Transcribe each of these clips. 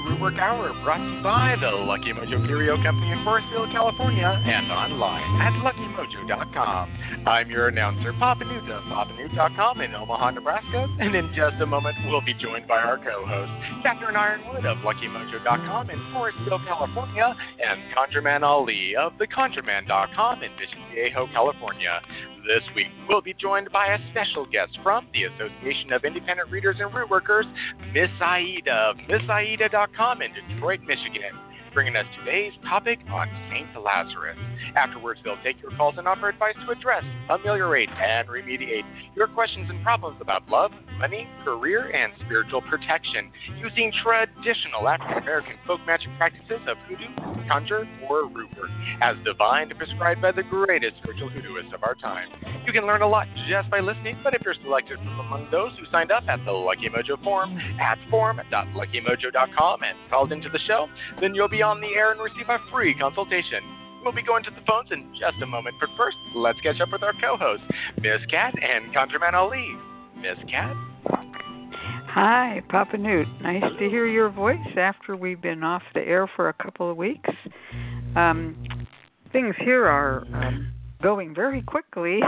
Mojo Rootwork Hour, brought to you by the Lucky Mojo Curio Company in Forestville, California, and online at LuckyMojo.com. I'm your announcer, Papa Newt in Omaha, Nebraska, and in just a moment we'll be joined by our co-host, Catherine Yronwode of LuckyMojo.com in Forestville, California, and ConjureMan Ali of TheConjureMan.com in Mission Viejo, California. This week, we'll be joined by a special guest from the Association of Independent Readers and Rootworkers, Miss Aida of MissAida.com in Detroit, Michigan bringing us today's topic on St. Lazarus. Afterwards, they'll take your calls and offer advice to address, ameliorate, and remediate your questions and problems about love, money, career, and spiritual protection using traditional African American folk magic practices of hoodoo, conjure, or rootwork, as divined and prescribed by the greatest spiritual hoodooists of our time. You can learn a lot just by listening, but if you're selected from among those who signed up at the Lucky Mojo forum at forum.luckymojo.com and called into the show, then you'll be on the air and receive a free consultation. We'll be going to the phones in just a moment, but first, let's catch up with our co hosts, Miss Cat and ConjureMan Ali. Miss Cat? Hi, Papa Newt. Nice to hear your voice after we've been off the air for a couple of weeks. Um, things here are um, going very quickly.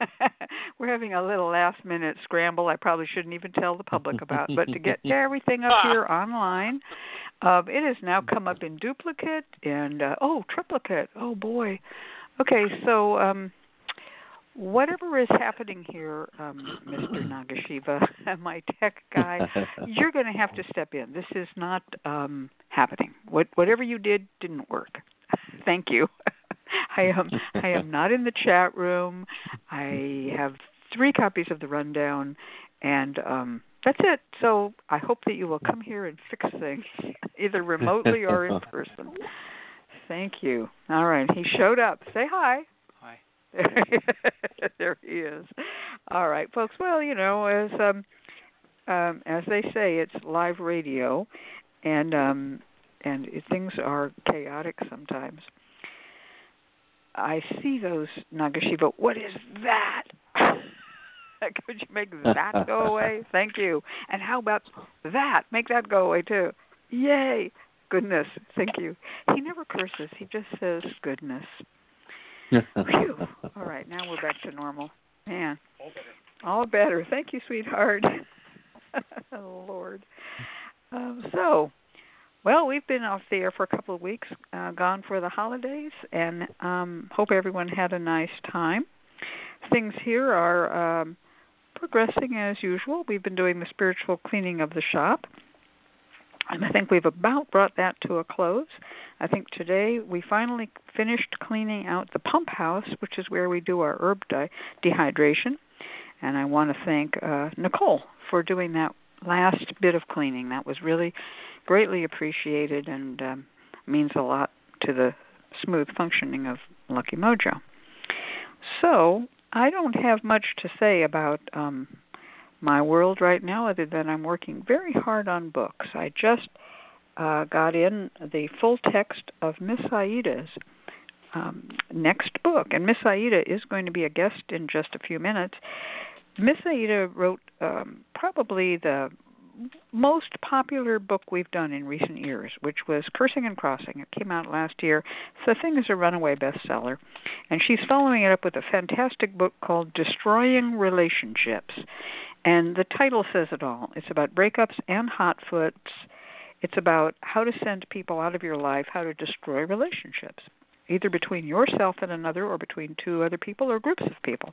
We're having a little last minute scramble I probably shouldn't even tell the public about, but to get everything up here online uh, it has now come up in duplicate and uh, oh triplicate. Oh boy. Okay, so um, whatever is happening here, um, Mr. Nagasiva, my tech guy, you're going to have to step in. This is not um, happening. What whatever you did didn't work. Thank you. I am I am not in the chat room. I have three copies of the rundown, and um, that's it. So I hope that you will come here and fix things, either remotely or in person. Thank you. All right, he showed up. Say hi. Hi. there he is. All right, folks. Well, you know, as um, um, as they say, it's live radio, and um, and it, things are chaotic sometimes. I see those Nagasiva. What is that? Could you make that go away? Thank you. And how about that? Make that go away too. Yay. Goodness. Thank you. He never curses. He just says goodness. Phew. All right, now we're back to normal. Man. All better. All better. Thank you, sweetheart. Lord. Um, so, well, we've been off the air for a couple of weeks, uh, gone for the holidays, and um, hope everyone had a nice time. Things here are um, progressing as usual. We've been doing the spiritual cleaning of the shop. And I think we've about brought that to a close. I think today we finally finished cleaning out the pump house, which is where we do our herb de- dehydration. And I want to thank uh, Nicole for doing that last bit of cleaning. That was really greatly appreciated and um, means a lot to the smooth functioning of Lucky Mojo. So I don't have much to say about um, my world right now, other than I'm working very hard on books. I just uh, got in the full text of Miss Aida's um, next book, and Miss Aida is going to be a guest in just a few minutes. Miss Aida wrote um, probably the most popular book we've done in recent years, which was Cursing and Crossing. It came out last year. The thing is a runaway bestseller. And she's following it up with a fantastic book called Destroying Relationships. And the title says it all. It's about breakups and hotfoots. It's about how to send people out of your life, how to destroy relationships, either between yourself and another or between two other people or groups of people.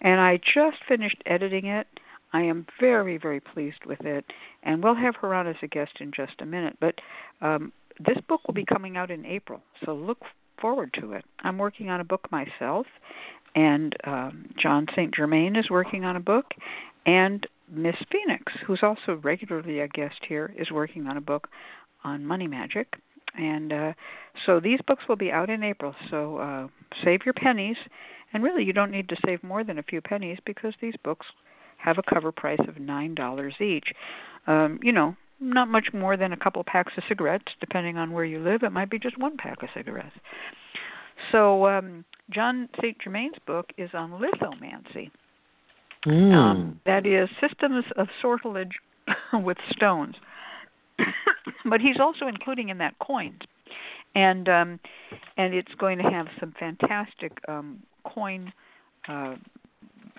And I just finished editing it I am very, very pleased with it, and we'll have her on as a guest in just a minute. But um, this book will be coming out in April, so look forward to it. I'm working on a book myself, and um, Jon St. Germain is working on a book, and Miss Phoenix, who's also regularly a guest here, is working on a book on money magic. And uh, so these books will be out in April. So uh, save your pennies, and really you don't need to save more than a few pennies because these books have a cover price of nine dollars each. Um, you know, not much more than a couple packs of cigarettes, depending on where you live. It might be just one pack of cigarettes. So um, Jon St. Germain's book is on lithomancy. Mm. Um, that is systems of sortilege with stones. but he's also including in that coins, and um, and it's going to have some fantastic um, coin uh,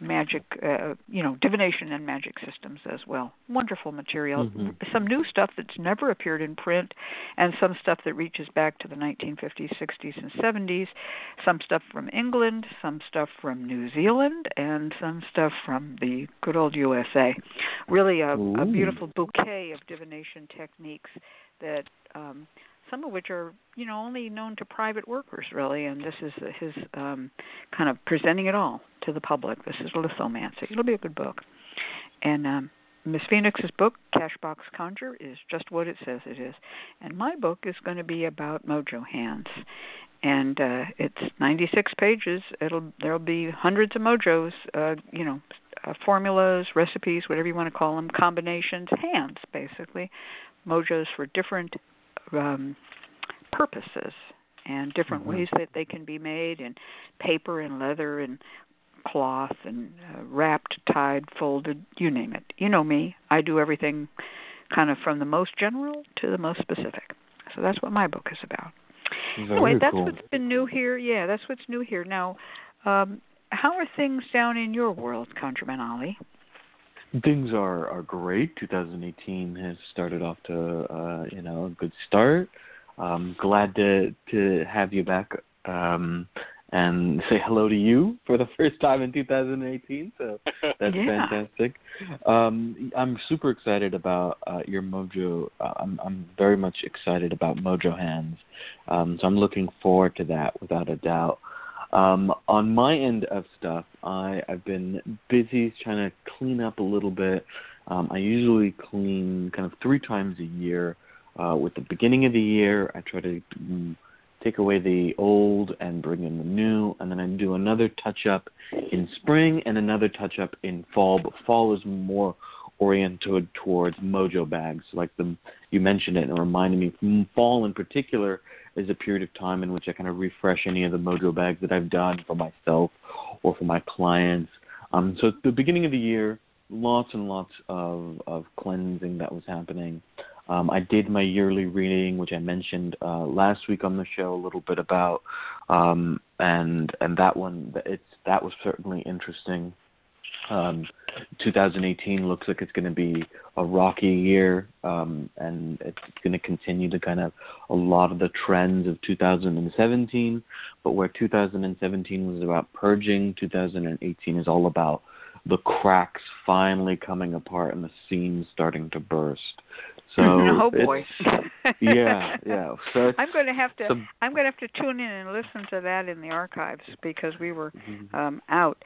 magic, uh, you know, divination and magic systems as well. Wonderful material. Mm-hmm. Some new stuff that's never appeared in print, and some stuff that reaches back to the 1950s, 60s, and 70s. Some stuff from England, some stuff from New Zealand, and some stuff from the good old USA. Really, a, a beautiful bouquet of divination techniques that. Um, some of which are you know only known to private workers really and this is his um kind of presenting it all to the public. This is lithomancy it'll be a good book. And um miss phoenix's book cashbox conjure is just what it says it is. And my book is going to be about mojo hands. And uh it's 96 pages. It'll there'll be hundreds of mojos uh you know uh, formulas recipes whatever you want to call them combinations hands basically. Mojos for different um, purposes and different mm-hmm. ways that they can be made in paper and leather and cloth and uh, wrapped, tied, folded, you name it. You know me, I do everything kind of from the most general to the most specific. So that's what my book is about. Very anyway, that's cool. what's been new here. Yeah, that's what's new here. Now, um, how are things down in your world, ConjureMan Ali? Things are are great. 2018 has started off to uh, you know a good start. Um, glad to to have you back um, and say hello to you for the first time in 2018. So that's yeah. fantastic. Um, I'm super excited about uh, your Mojo. Uh, I'm I'm very much excited about Mojo Hands. Um, so I'm looking forward to that without a doubt. Um, on my end of stuff, I, I've been busy trying to clean up a little bit. Um, I usually clean kind of three times a year. Uh, with the beginning of the year, I try to mm, take away the old and bring in the new, and then I do another touch up in spring and another touch up in fall. But fall is more oriented towards mojo bags, like the you mentioned it and it reminded me. Fall in particular is a period of time in which I kind of refresh any of the mojo bags that I've done for myself or for my clients. Um, so at the beginning of the year, lots and lots of of cleansing that was happening. Um, I did my yearly reading, which I mentioned uh, last week on the show a little bit about, um, and and that one it's that was certainly interesting. Um, 2018 looks like it's going to be a rocky year, um, and it's going to continue to kind of a lot of the trends of 2017. But where 2017 was about purging, 2018 is all about the cracks finally coming apart and the seams starting to burst. So oh boy. yeah, yeah. So I'm going to have to some, I'm going to have to tune in and listen to that in the archives because we were mm-hmm. um out.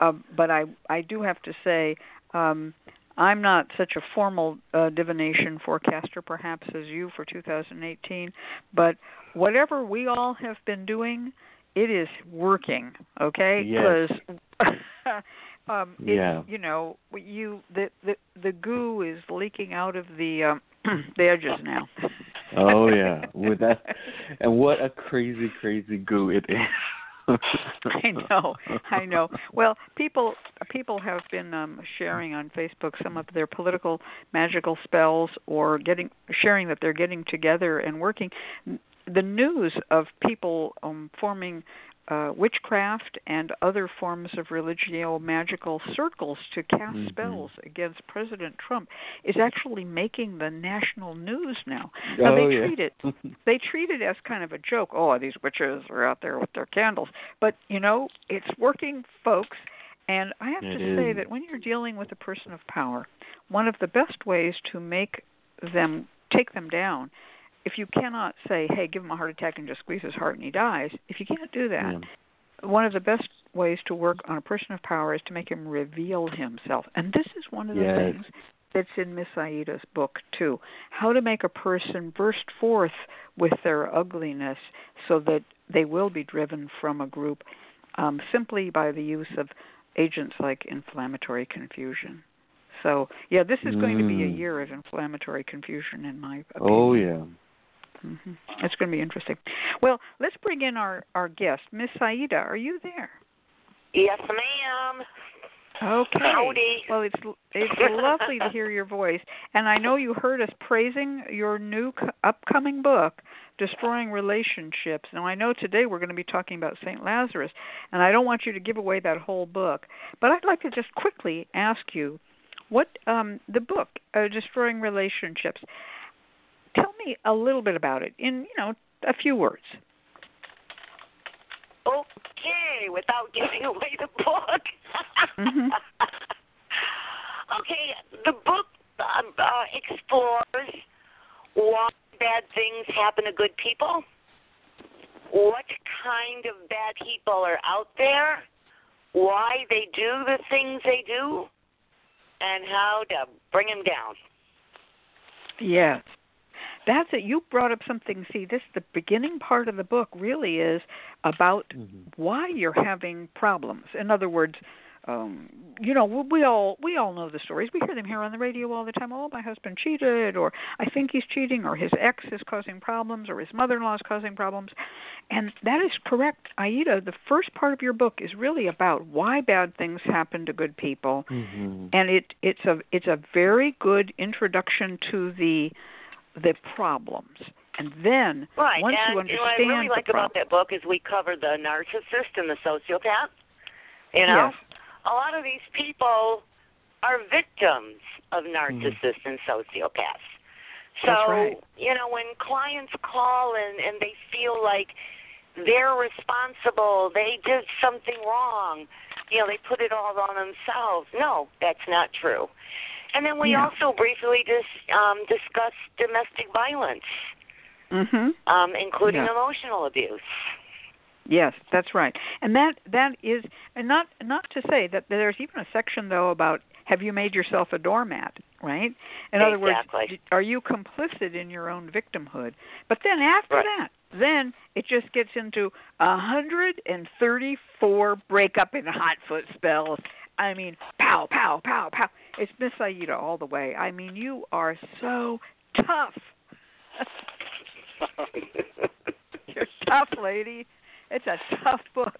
Uh, but I I do have to say um I'm not such a formal uh, divination forecaster perhaps as you for 2018, but whatever we all have been doing, it is working, okay? Yes. um it's, Yeah. you know you the the the goo is leaking out of the um the edges now oh yeah, with that, and what a crazy, crazy goo it is. I know, I know. Well, people people have been um sharing on Facebook some of their political magical spells or getting sharing that they're getting together and working the news of people um forming uh, witchcraft and other forms of religio magical circles to cast Mhm. spells against President Trump is actually making the national news now. oh Now they yeah. treat it they treat it as kind of a joke. Oh, these witches are out there with their candles. But you know, it's working, folks. And I have It to say that when you're dealing with a person of power, one of the best ways to make them take them down, if you cannot say, "Hey, give him a heart attack and just squeeze his heart and he dies," if you can't do that, Yeah. one of the best ways to work on a person of power is to make him reveal himself. And this is one of the Yes. things that's in Miss Aida's book too. How to make a person burst forth with their ugliness so that they will be driven from a group um, simply by the use of agents like inflammatory confusion. So, yeah, this is going to be a Mm. year of inflammatory confusion in my opinion. Oh yeah. Hmm It's going to be interesting. Well, let's bring in our our guest, Miss Aida. Are you there? Yes, ma'am. Okay. Howdy. Well, it's it's lovely to hear your voice, and I know you heard us praising your new c- upcoming book, Destroying Relationships. Now, I know today we're going to be talking about St. Lazarus, and I don't want you to give away that whole book, but I'd like to just quickly ask you, what um, the book, uh, Destroying Relationships. Me a little bit about it in you know a few words. Okay, without giving away the book. Mhm. okay, the book um, uh, explores why bad things happen to good people, what kind of bad people are out there, why they do the things they do, and how to bring them down. Yes. That's it. You brought up something. See, this the beginning part of the book really is about Mhm. why you're having problems. In other words, um, you know, we we all we all know the stories. We hear them here on the radio all the time. Oh, my husband cheated, or I think he's cheating, or his ex is causing problems, or his mother-in-law is causing problems. And that is correct, Aida. The first part of your book is really about why bad things happen to good people Mhm. and it it's a it's a very good introduction to the the problems and then Right, once and you you know, what I really like the about that book is we cover the narcissist and the sociopath. You know, yes a lot of these people are victims of hmm. narcissists and sociopaths. So, right. you know, when clients call and and they feel like they're responsible, they did something wrong, you know, they put it all on themselves. No, that's not true. And then we Yeah. also briefly just um, discuss domestic violence, mhm um, including Yeah. emotional abuse. yes that's right and that that is and not not to say that there's even a section though about have you made yourself a doormat right in other words are you complicit in your own victimhood but then after Right. that then it just gets into a hundred and thirty four breakup and hot foot spells I mean, pow, pow, pow, pow. It's Miss Aida all the way. I mean, you are so tough. You're tough, lady. It's a tough book.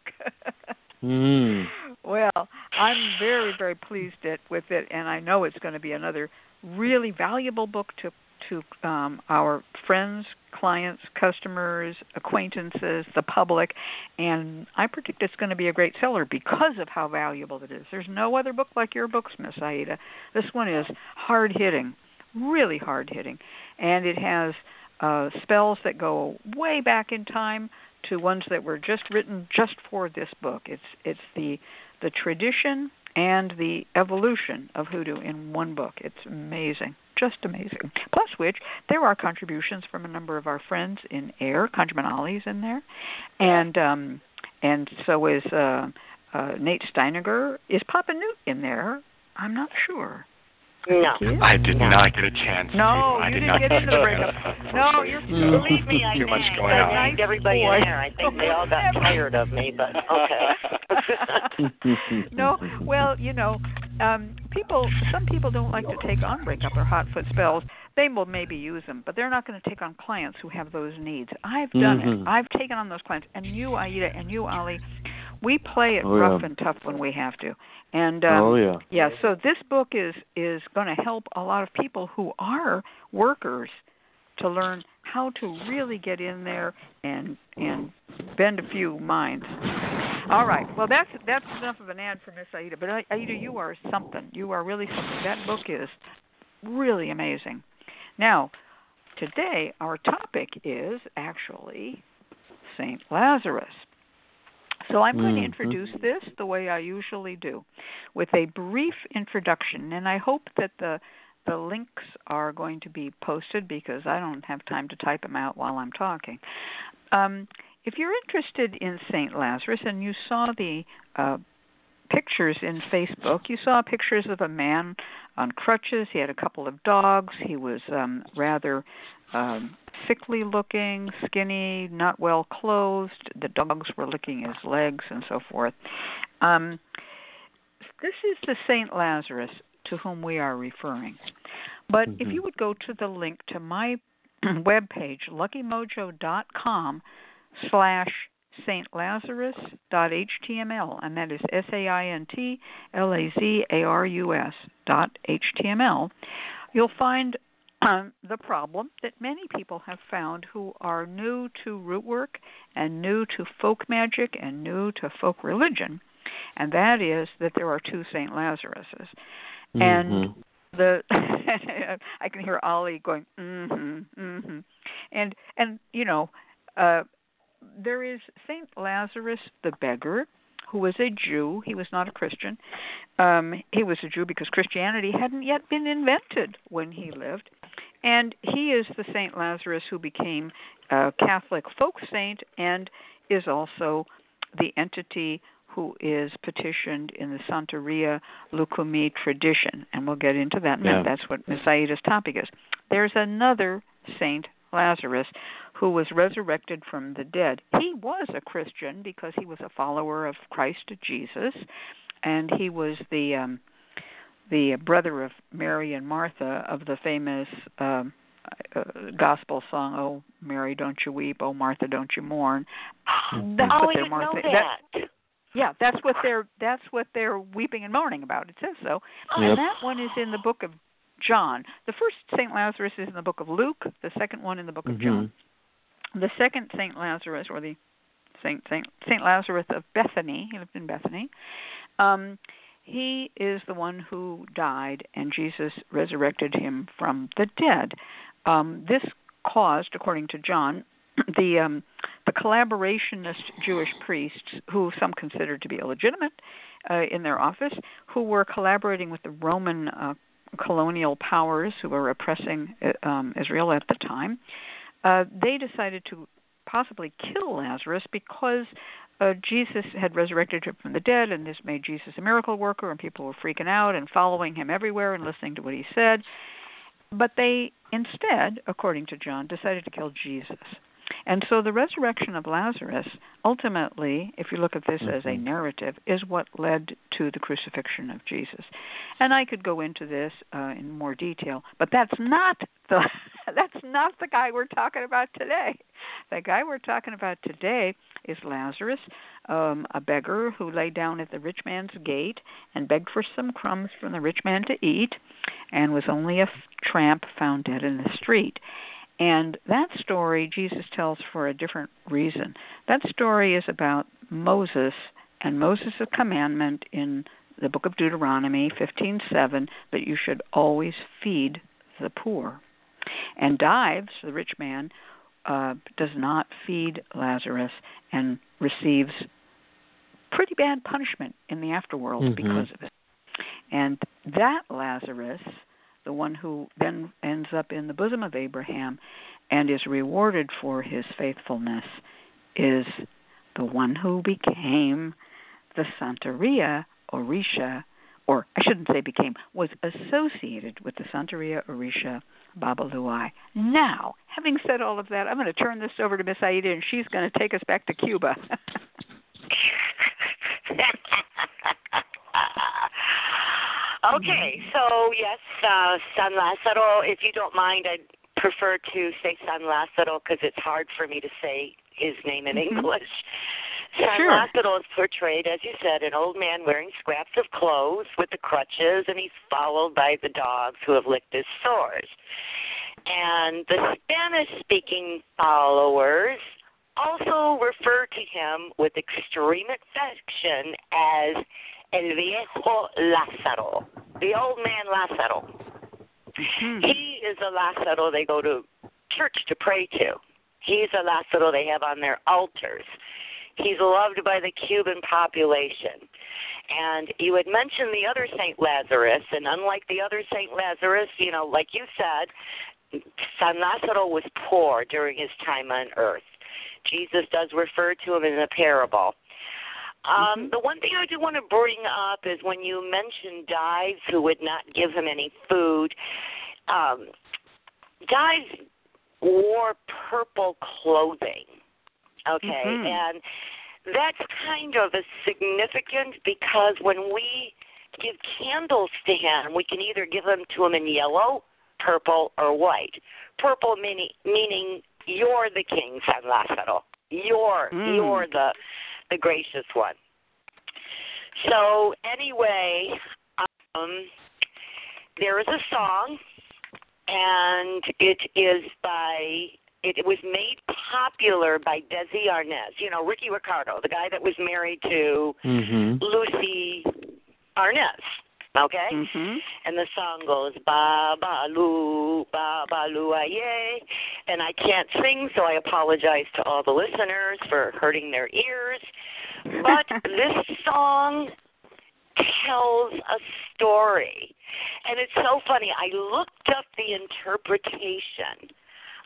Mm. well, I'm very, very pleased it, with it, and I know it's going to be another really valuable book to to um, our friends, clients, customers, acquaintances, the public, and I predict it's going to be a great seller because of how valuable it is. There's no other book like your books, Miss Aida. This one is hard hitting, really hard hitting, and it has uh, spells that go way back in time to ones that were just written just for this book. It's it's the the tradition and the evolution of hoodoo in one book. It's amazing, just amazing. Plus, which there are contributions from a number of our friends in AIRR. ConjureMan Ali's in there, and um, and so is uh, uh, Nate Steiniger. Is Papa Newt in there? I'm not sure. No. I did No. not get a chance. No, to. I you did didn't not get into the breakup. No, you're Believe me, I Too much named, going I on. named everybody Boy. in there. I think they all got tired of me, but okay. no, well, you know, um people some people don't like to take on breakup or hot foot spells. They will maybe use them, but they're not going to take on clients who have those needs. I've done Mhm. it. I've taken on those clients and you Aida and you Ali, we play it Oh, yeah. rough and tough when we have to. And um oh yeah. yeah, so this book is is going to help a lot of people who are workers to learn how to really get in there and and bend a few minds. All right. Well, that's that's enough of an ad for Miss Aida. But Aida, you are something. You are really something. That book is really amazing. Now, today our topic is actually Saint Lazarus. So I'm going to Mhm. introduce this the way I usually do, with a brief introduction, and I hope that the the links are going to be posted because I don't have time to type them out while I'm talking. Um, if you're interested in St. Lazarus and you saw the uh, pictures in Facebook, you saw pictures of a man on crutches. He had a couple of dogs. He was um, rather um, sickly looking, skinny, not well clothed. The dogs were licking his legs and so forth. Um, this is the St. Lazarus to whom we are referring. But if Mhm. you would go to the link to my webpage, luckymojo.com slash saintlazarus.html, and that is S A I N T L A Z A R U S dot html, you'll find um, the problem that many people have found who are new to root work and new to folk magic and new to folk religion, and that is that there are two Saint Lazaruses. Mm-hmm. And the I can hear Ali going mm mhm mm mhm and and you know uh there is Saint Lazarus the beggar who was a Jew he was not a Christian um he was a Jew because Christianity hadn't yet been invented when he lived and he is the Saint Lazarus who became a Catholic folk saint and is also the entity who is petitioned in the Santeria Lucumi tradition, and we'll get into that. Yeah. That's what Miss Aida's topic is. There's another Saint Lazarus who was resurrected from the dead. He was a Christian because he was a follower of Christ Jesus, and he was the um, the brother of Mary and Martha of the famous um, uh, gospel song, "Oh Mary, don't you weep, oh Martha, don't you mourn." That's oh, what I their didn't know Martha. that. Yeah, that's what they're that's what they're weeping and mourning about. It says so. Yep. And that one is in the book of John. The first Saint Lazarus is in the book of Luke, the second one in the book of John. The second Saint Lazarus or the Saint Saint Saint Lazarus of Bethany, he lived in Bethany. Um he is the one who died and Jesus resurrected him from the dead. Um this caused according to John the um the collaborationist Jewish priests, who some considered to be illegitimate uh, in their office, who were collaborating with the Roman uh, colonial powers who were oppressing uh, um, Israel at the time, uh, they decided to possibly kill Lazarus because uh, Jesus had resurrected him from the dead, and this made Jesus a miracle worker, and people were freaking out and following him everywhere and listening to what he said. But they instead, according to John, decided to kill Jesus. And so the resurrection of Lazarus, ultimately, if you look at this as a Mhm. narrative, is what led to the crucifixion of Jesus. And I could go into this uh, in more detail, but that's not the that's not the guy we're talking about today. The guy we're talking about today is Lazarus, um, a beggar who lay down at the rich man's gate and begged for some crumbs from the rich man to eat, and was only a f- tramp found dead in the street. And that story Jesus tells for a different reason. That story is about Moses and Moses' commandment in the book of Deuteronomy 15:7 that you should always feed the poor. And Dives, the rich man, uh, does not feed Lazarus and receives pretty bad punishment in the afterworld Mhm. because of it. And that Lazarus the one who then ends up in the bosom of Abraham and is rewarded for his faithfulness, is the one who became the Santeria Orisha, or I shouldn't say became, was associated with the Santeria Orisha Babalu Aye. Now, having said all of that, I'm going to turn this over to Miss Aida, and she's going to take us back to Cuba. okay, so yes, uh, San Lazaro. If you don't mind, I'd prefer to say San Lazaro because it's hard for me to say his name in Mhm. English. San Sure. Lazaro is portrayed, as you said, an old man wearing scraps of clothes with the crutches, and he's followed by the dogs who have licked his sores. And the Spanish speaking followers also refer to him with extreme affection as El Viejo Lázaro, the old man Lázaro. Mhm. He is a Lázaro they go to church to pray to. He's a Lázaro they have on their altars. He's loved by the Cuban population. And you had mentioned the other Saint Lazarus, and unlike the other Saint Lazarus, you know, like you said, San Lazaro was poor during his time on earth. Jesus does refer to him in a parable. Um, Mhm. The one thing I do want to bring up is when you mentioned Dives, who would not give him any food. Um, Dives wore purple clothing. Okay, Mhm. and that's kind of a significant because when we give candles to him, we can either give them to him in yellow, purple, or white. Purple meaning meaning you're the king, San Lazaro. You're Mm. you're the the gracious one. So anyway, um, there is a song, and it is by. It was made popular by Desi Arnaz. You know, Ricky Ricardo, the guy that was married to Mhm. Lucy Arnaz. Okay? Mhm. And the song goes ba ba lu ba ba lu aye and I can't sing so I apologize to all the listeners for hurting their ears. But this song tells a story. And it's so funny. I looked up the interpretation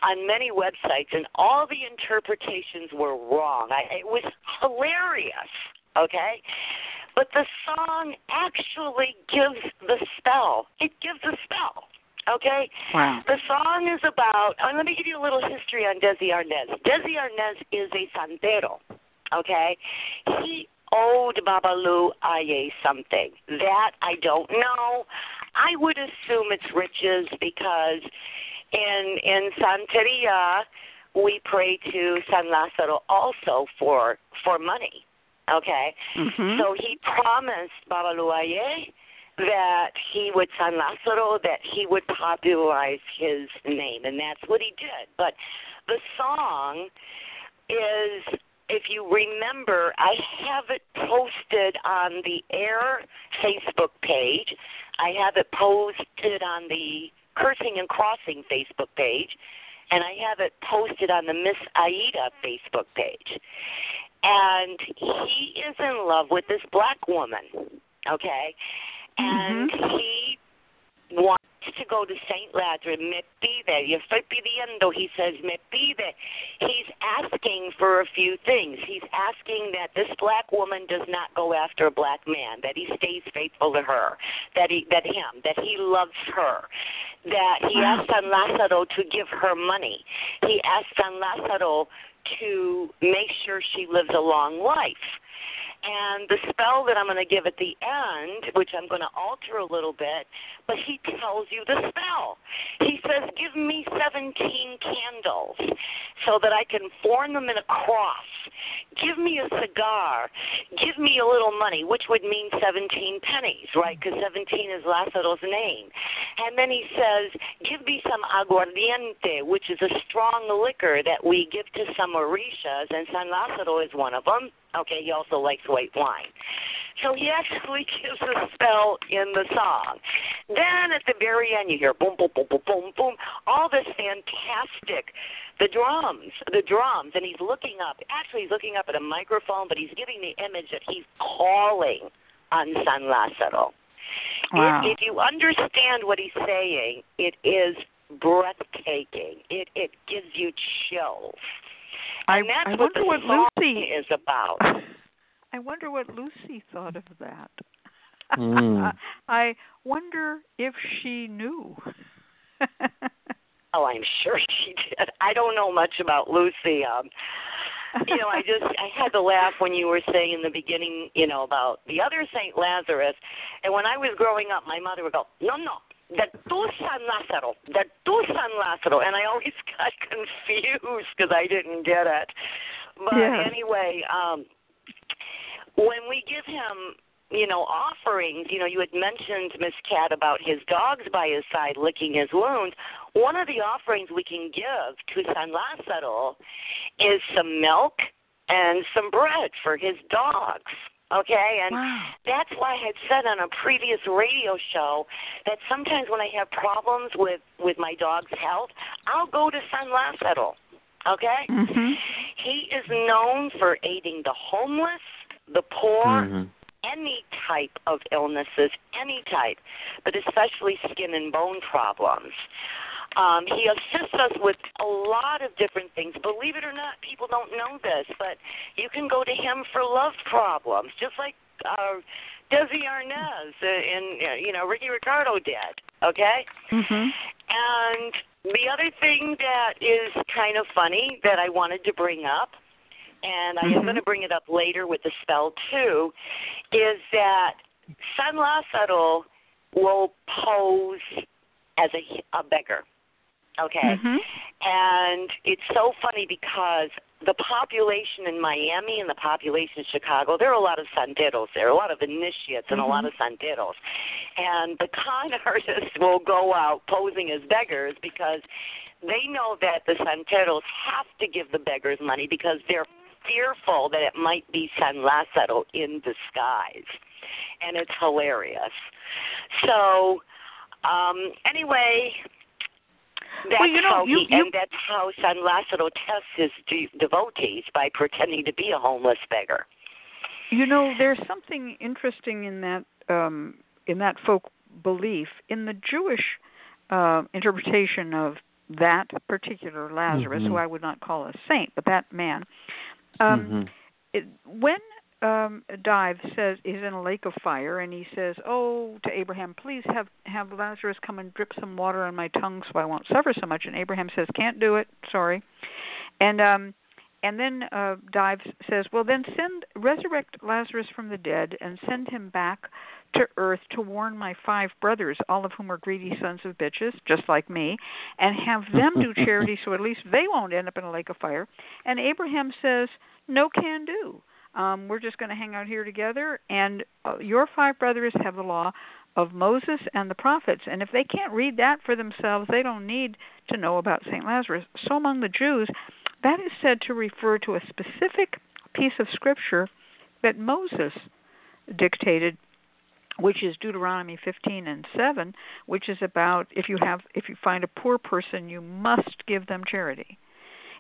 on many websites and all the interpretations were wrong. I, it was hilarious, okay? But the song actually gives the spell. It gives a spell. Okay? Wow. The song is about, uh, let me give you a little history on Desi Arnaz. Desi Arnaz is a santero, okay? He owed Babalu Aye something. That I don't know. I would assume it's riches because in in Santeria we pray to San Lazaro also for for money. Okay? Mhm. So he promised Babaluaye that he would San Lazaro, that he would popularize his name, and that's what he did. But the song is, if you remember, I have it posted on the AIRR Facebook page. I have it posted on the Cursing and Crossing Facebook page, and I have it posted on the Miss Aida Facebook page and he is in love with this black woman, okay? And mm-hmm. he wants to go to St. Lazarus. Me pide, yo estoy pidiendo, he says, me pide. He's asking for a few things. He's asking that this black woman does not go after a black man, that he stays faithful to her, that he that him, that he loves her, that he asked San Lazaro to give her money. He asked San Lazaro to make sure she lives a long life. And the spell that I'm going to give at the end, which I'm going to alter a little bit, but he tells you the spell. He says, Give me 17 candles so that I can form them in a cross. Give me a cigar. Give me a little money, which would mean 17 pennies, right? Because 17 is Lazaro's name. And then he says, Give me some aguardiente, which is a strong liquor that we give to some orishas, and San Lazaro is one of them. Okay, he also likes white wine. So he actually gives a spell in the song. Then at the very end, you hear boom, boom, boom, boom, boom, boom, all this fantastic, the drums, the drums, and he's looking up. Actually, he's looking up at a microphone, but he's giving the image that he's calling on San Lazaro. Wow. If, if you understand what he's saying, it is breathtaking. It it gives you chills. I, And that's I what wonder the what Lucy is about. I wonder what Lucy thought of that. Mm. I wonder if she knew. Oh, I'm sure she did. I don't know much about Lucy. Um, you know, I just I had to laugh when you were saying in the beginning, you know, about the other Saint Lazarus. And when I was growing up, my mother would go, "No, no, that tu San Lazaro, that tu San Lazaro," and I always got confused because I didn't get it. But Yes. anyway, um, when we give him you know, offerings, you know, you had mentioned, Miss Cat, about his dogs by his side licking his wounds. One of the offerings we can give to San Lazaro is some milk and some bread for his dogs. Okay, and Wow. that's why I had said on a previous radio show that sometimes when I have problems with with my dog's health, I'll go to San Lazaro. Okay, Mhm. he is known for aiding the homeless, the poor, Mhm. any type of illnesses, any type, but especially skin and bone problems. Um, he assists us with a lot of different things. Believe it or not, people don't know this, but you can go to him for love problems, just like uh, Desi Arnaz and uh, you know Ricky Ricardo did. Okay. Mhm. And the other thing that is kind of funny that I wanted to bring up, and I am Mhm. going to bring it up later with the spell too, is that San Lazaro will pose as a, a beggar. Okay? Mhm. And it's so funny because the population in Miami and the population in Chicago, there are a lot of santeros. There are a lot of initiates and mm-hmm. a lot of santeros. And the con artists will go out posing as beggars because they know that the santeros have to give the beggars money because they're fearful that it might be San Lazaro in disguise. And it's hilarious. So, um, anyway, that's well, you know, how you, he, you, and that's how San Lazaro tests his de- devotees by pretending to be a homeless beggar. You know, there's something interesting in that um, in that folk belief in the Jewish uh, interpretation of that particular Lazarus, mm-hmm. who I would not call a saint, but that man. Um, mm-hmm. it, when um Dive says he's in a lake of fire and he says, "Oh, to Abraham, please have have Lazarus come and drip some water on my tongue so I won't suffer so much." And Abraham says, "Can't do it. Sorry." And um and then uh Dive says, "Well, then send resurrect Lazarus from the dead and send him back to earth to warn my five brothers, all of whom are greedy sons of bitches, just like me, and have them do charity so at least they won't end up in a lake of fire." And Abraham says, "No can do." Um, we're just going to hang out here together, and uh, your five brothers have the law of Moses and the prophets, and if they can't read that for themselves, they don't need to know about Saint Lazarus. So among the Jews, that is said to refer to a specific piece of scripture that Moses dictated which is Deuteronomy 15 and 7, which is about if you have if you find a poor person, you must give them charity.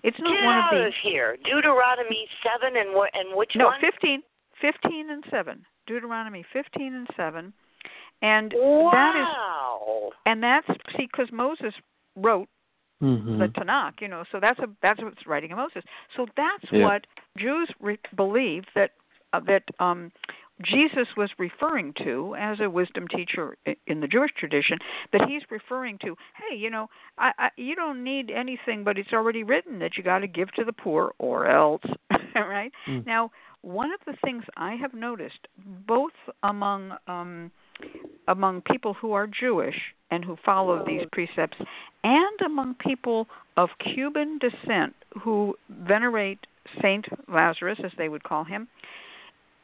It's not Get one of out the of here. Deuteronomy seven and what and which no one? 15, 15 and seven. Deuteronomy 15 and seven, and wow. that is and that's see because Moses wrote mm-hmm. the Tanakh, you know, so that's a that's what's writing of Moses. So that's Yeah. what Jews re- believe that uh, that um Jesus was referring to as a wisdom teacher in the Jewish tradition that he's referring to hey you know I, I you don't need anything but it's already written that you got to give to the poor or else right Mm. now one of the things I have noticed both among um among people who are Jewish and who follow these precepts and among people of Cuban descent who venerate Saint Lazarus as they would call him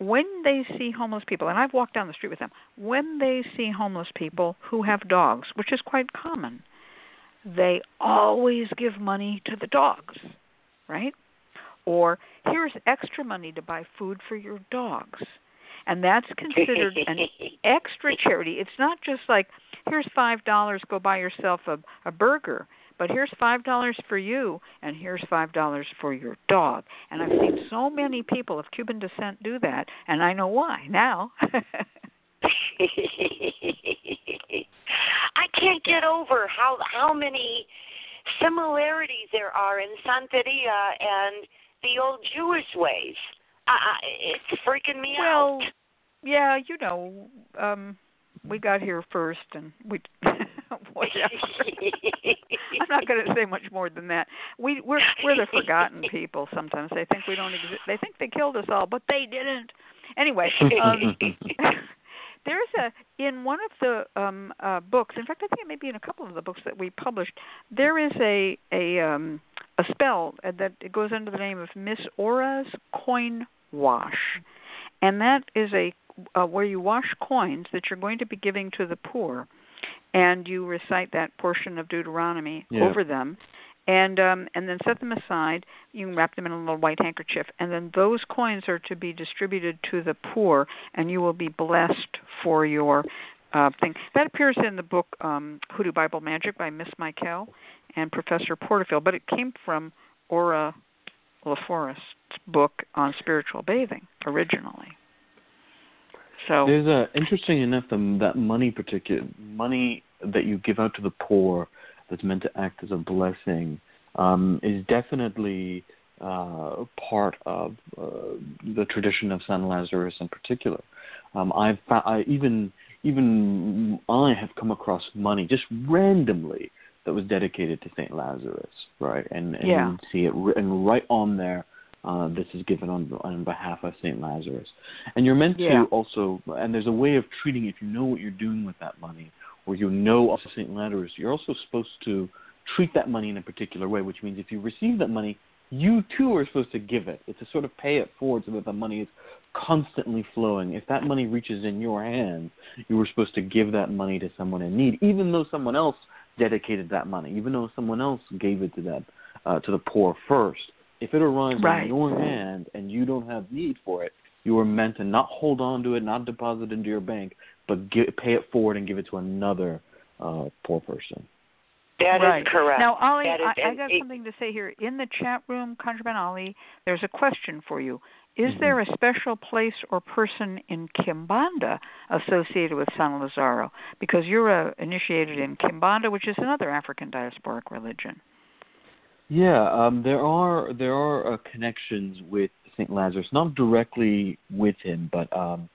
when they see homeless people, and I've walked down the street with them, when they see homeless people who have dogs, which is quite common, they always give money to the dogs, right? Or here's extra money to buy food for your dogs. And that's considered an extra charity. It's not just like here's five dollars, go buy yourself a, a burger, but here's five dollars for you, and here's five dollars for your dog. And I've seen so many people of Cuban descent do that, and I know why now. I can't get over how how many similarities there are in Santeria and the old Jewish ways. I, it's freaking me well, out. Yeah, you know, um we got here first, and we whatever. I'm not going to say much more than that. We we're we're the forgotten people. Sometimes they think we don't exist. They think they killed us all, but they didn't. Anyway, um, there's a in one of the um uh books. In fact, I think it may be in a couple of the books that we published. There is a a um a spell that it goes under the name of Miss Aura's coin wash, and that is a uh, where you wash coins that you're going to be giving to the poor, and you recite that portion of Deuteronomy Yeah. over them, and um, and then set them aside. You can wrap them in a little white handkerchief, and then those coins are to be distributed to the poor, and you will be blessed for your uh, thing. That appears in the book um, Hoodoo Bible Magic by Miss Michael and Professor Porterfield, but it came from Aura LaForest's book on spiritual bathing originally. So There's a interesting enough the, that money particular money that you give out to the poor that's meant to act as a blessing um, is definitely uh, part of uh, the tradition of San Lazarus in particular. Um, I've fou- I even even I have come across money just randomly that was dedicated to Saint Lazarus, right? And and Yeah. you see it written right on there. Uh, this is given on on behalf of Saint Lazarus, and you're meant Yeah. to also. And there's a way of treating if you know what you're doing with that money, or you know also Saint Lazarus. You're also supposed to treat that money in a particular way, which means if you receive that money, you too are supposed to give it. It's a sort of pay it forward so that the money is constantly flowing. If that money reaches in your hands, you were supposed to give that money to someone in need, even though someone else dedicated that money, even though someone else gave it to that uh, to the poor first. If it arrives right. in your hand and you don't have need for it, you are meant to not hold on to it, not deposit it into your bank, but get, pay it forward and give it to another uh, poor person. That right. is correct. Now, Ali, That is- I, I got it- something to say here. In the chat room, ConjureMan Ali, there's a question for you. Is Mhm. there a special place or person in Kimbanda associated with San Lazaro? Because you're uh, initiated in Kimbanda, which is another African diasporic religion. Yeah, um, there are there are uh, connections with Saint Lazarus, not directly with him, but um,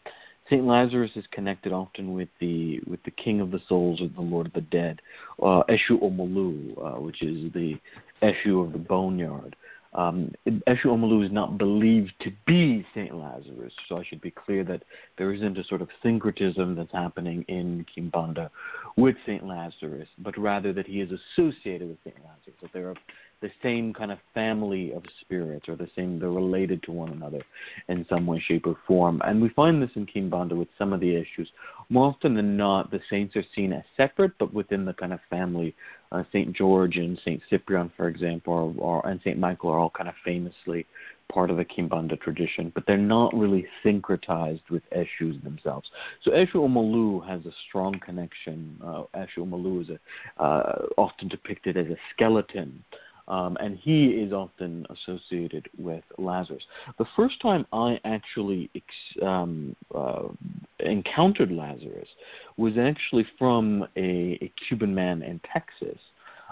Saint Lazarus is connected often with the with the King of the Souls or the Lord of the Dead, uh, Eshu uh, which is the Eshu of the Boneyard. Um, Eshu is not believed to be Saint Lazarus, so I should be clear that there isn't a sort of syncretism that's happening in Kimbanda with Saint Lazarus, but rather that he is associated with Saint Lazarus, that they're of the same kind of family of spirits, or the same, they're related to one another in some way, shape, or form. And we find this in Kimbanda with some of the issues. More often than not, the saints are seen as separate, but within the kind of family. Uh, Saint George and Saint Cyprian, for example, are, are, and Saint Michael are all kind of famously part of the Kimbanda tradition, but they're not really syncretized with Eshus themselves. So Eshu Omalu has a strong connection. Uh, Eshu Omalu is a, uh, often depicted as a skeleton um, and he is often associated with Lazarus. The first time I actually ex- um, uh, encountered Lazarus was actually from a, a Cuban man in Texas.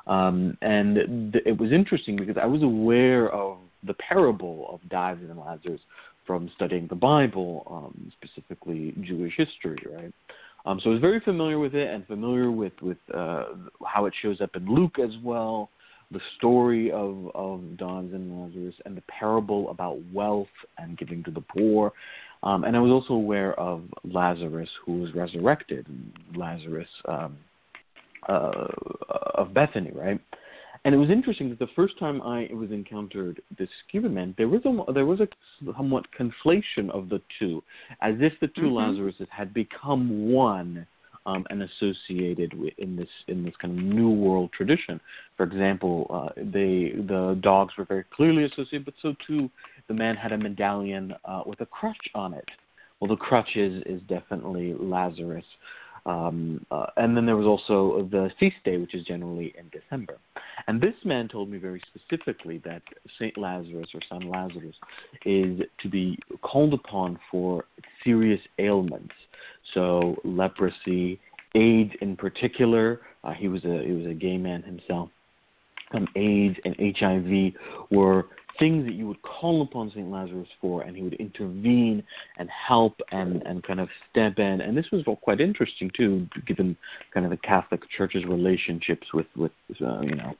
Um, and th- it was interesting because I was aware of the parable of Dives and Lazarus from studying the Bible, um, specifically Jewish history, right? Um, so I was very familiar with it and familiar with with uh, how it shows up in Luke as well the story of, of Dives and Lazarus and the parable about wealth and giving to the poor. Um, and I was also aware of Lazarus who was resurrected, Lazarus um, uh, of Bethany, right? And it was interesting that the first time I was encountered this Cuban man, there was a there was a somewhat conflation of the two, as if the 2 Mhm. Lazaruses had become one um, and associated in this in this kind of new world tradition. For example, uh, they the dogs were very clearly associated, but so too the man had a medallion uh, with a crutch on it. Well, the crutch is is definitely Lazarus. Um, uh, and then there was also the feast day, which is generally in December. And this man told me very specifically that Saint Lazarus or San Lazarus is to be called upon for serious ailments. So leprosy, AIDS in particular. Uh, he was a he was a gay man himself. Um, AIDS and HIV were things that you would call upon St. Lazarus for, and he would intervene and help and, and kind of step in. And this was quite interesting too, given kind of the Catholic Church's relationships with with uh, you know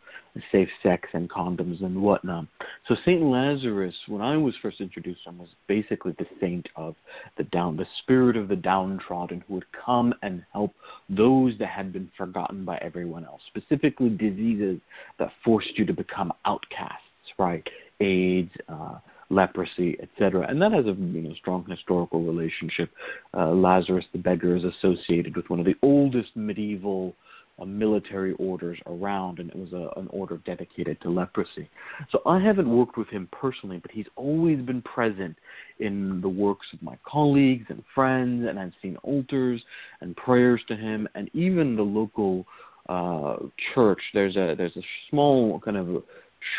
safe sex and condoms and whatnot. So St. Lazarus, when I was first introduced to him, was basically the saint of the down, the spirit of the downtrodden, who would come and help those that had been forgotten by everyone else, specifically diseases that forced you to become outcasts, right? AIDS, uh, leprosy, etc. And that has a you know strong historical relationship. Uh, Lazarus the beggar is associated with one of the oldest medieval military orders around, and it was a, an order dedicated to leprosy. So I haven't worked with him personally, but he's always been present in the works of my colleagues and friends, and I've seen altars and prayers to him, and even the local uh, church. There's a there's a small kind of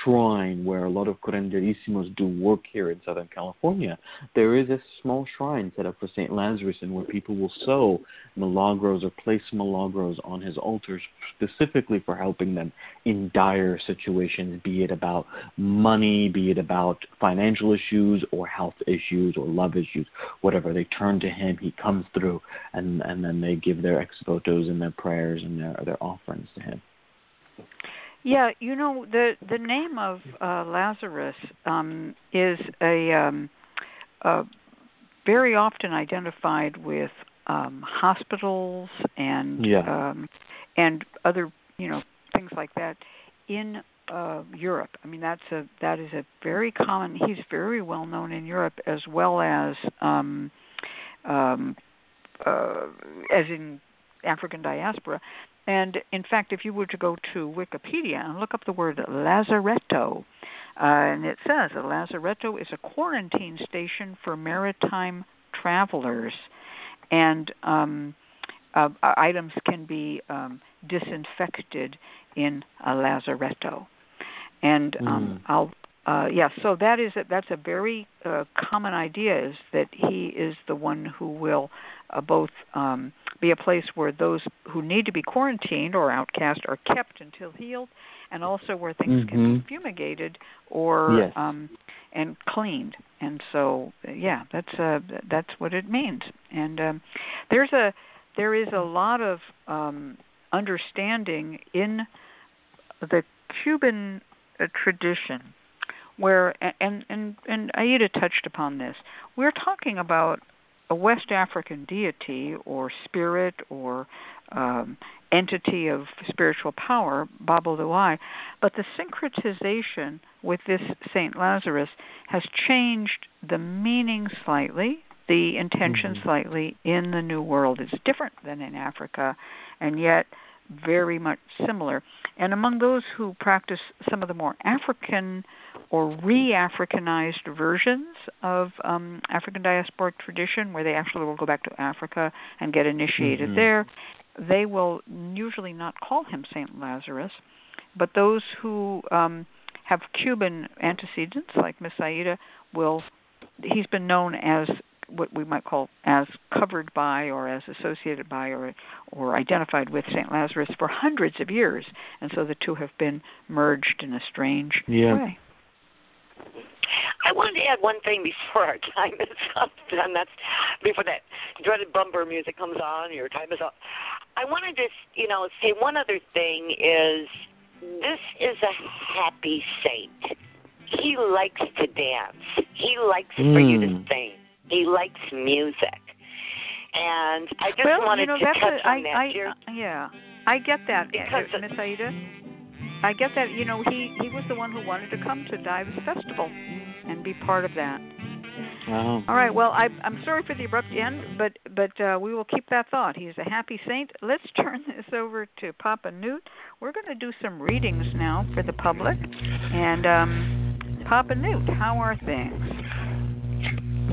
shrine where a lot of curanderismos do work here in Southern California. There is a small shrine set up for St. Lazarus and where people will sew milagros or place milagros on his altars specifically for helping them in dire situations, be it about money, be it about financial issues or health issues or love issues, whatever. They turn to him, he comes through, and, and then they give their ex votos and their prayers and their, their offerings to him. Yeah, you know the the name of uh, Lazarus um, is a um, uh, very often identified with um, hospitals and Yeah. um, and other you know things like that in uh, Europe. I mean, that's a that is a very common. He's very well known in Europe as well as um, um, uh, as in African diaspora. And in fact, if you were to go to Wikipedia and look up the word lazaretto, uh, and it says a lazaretto is a quarantine station for maritime travelers, and um, uh, items can be um, disinfected in a lazaretto. And um, mm. I'll uh, yeah, so that is a, that's a very uh, common idea is that he is the one who will uh, both um, be a place where those who need to be quarantined or outcast are kept until healed, and also where things mm-hmm. can be fumigated or yes. um, and cleaned. And so yeah, that's uh, that's what it means. And um, there's a there is a lot of um, understanding in the Cuban uh, tradition where and and and Aida touched upon this. We're talking about a West African deity or spirit or um, entity of spiritual power, Babalu Aye, but the syncretization with this Saint Lazarus has changed the meaning slightly, the intention mm-hmm. slightly in the New World. It's different than in Africa, and yet very much similar. And among those who practice some of the more African or re-Africanized versions of um, African diasporic tradition, where they actually will go back to Africa and get initiated mm-hmm. there, they will usually not call him Saint Lazarus. But those who um, have Cuban antecedents, like Miss Aida, will he's been known as what we might call as covered by or as associated by or or identified with Saint Lazarus for hundreds of years, and so the two have been merged in a strange yeah. way. I wanted to add one thing before our time is up, and that's before that dreaded bumper music comes on. Your time is up. I wanted to, just you know, say one other thing is this is a happy saint. He likes to dance. He likes mm. for you to Hmm. sing. He likes music. And I just well, wanted you know, to that's touch a, on I, that. I, You're, uh, yeah, I get that, Because uh, Miss Aida. I get that. You know, he he was the one who wanted to come to Dives Festival and be part of that. Oh. All right. Well, I, I'm sorry for the abrupt end, but but uh, we will keep that thought. He's a happy saint. Let's turn this over to Papa Newt. We're going to do some readings now for the public. And um, Papa Newt, how are things?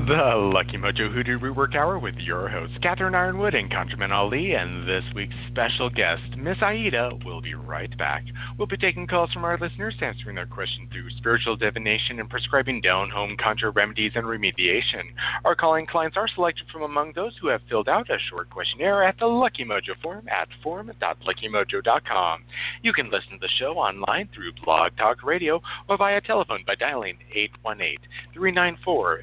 The Lucky Mojo Hoodoo Rootwork Hour with your hosts, Catherine Yronwode and ConjureMan Ali, and this week's special guest, Miss Aida, will be right back. We'll be taking calls from our listeners, answering their questions through spiritual divination and prescribing down home conjure remedies and remediation. Our calling clients are selected from among those who have filled out a short questionnaire at the Lucky Mojo forum at forum.luckymojo.com. You can listen to the show online through Blog Talk Radio or via telephone by dialing 818 394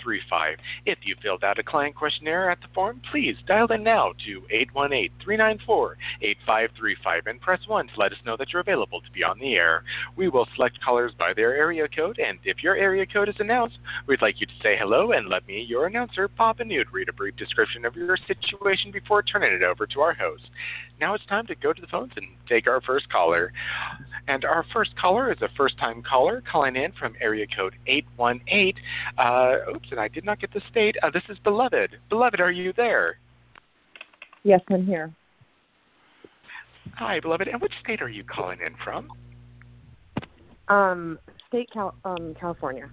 8535. If you filled out a client questionnaire at the form, please dial in now to 818 394 8535 and press 1 to let us know that you're available to be on the air. We will select callers by their area code, and if your area code is announced, we'd like you to say hello and let me, your announcer, pop Papa Newt, read a brief description of your situation before turning it over to our host. Now it's time to go to the phones and take our first caller. And our first caller is a first time caller calling in from area code 818. Uh, and I did not get the state. Uh, this is Beloved. Beloved, are you there? Yes, I'm here. Hi, Beloved. And which state are you calling in from? Um, state Cal- um, California.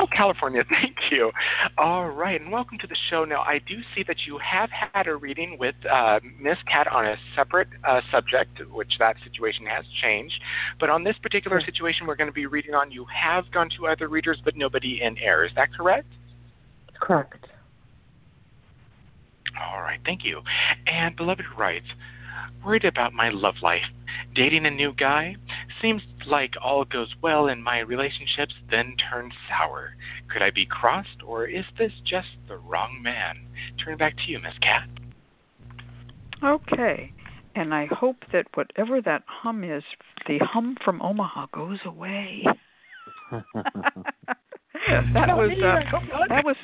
Oh, California, thank you. All right, and welcome to the show. Now, I do see that you have had a reading with uh, Miss Cat on a separate uh, subject, which that situation has changed. But on this particular situation we're going to be reading on, you have gone to other readers, but nobody in AIRR. Is that correct? Correct. All right, thank you. And Beloved writes, worried about my love life. Dating a new guy? Seems like all goes well in my relationships, then turns sour. Could I be crossed, or is this just the wrong man? Turn back to you, Miss Cat. Okay. And I hope that whatever that hum is, the hum from Omaha goes away. that was uh, that was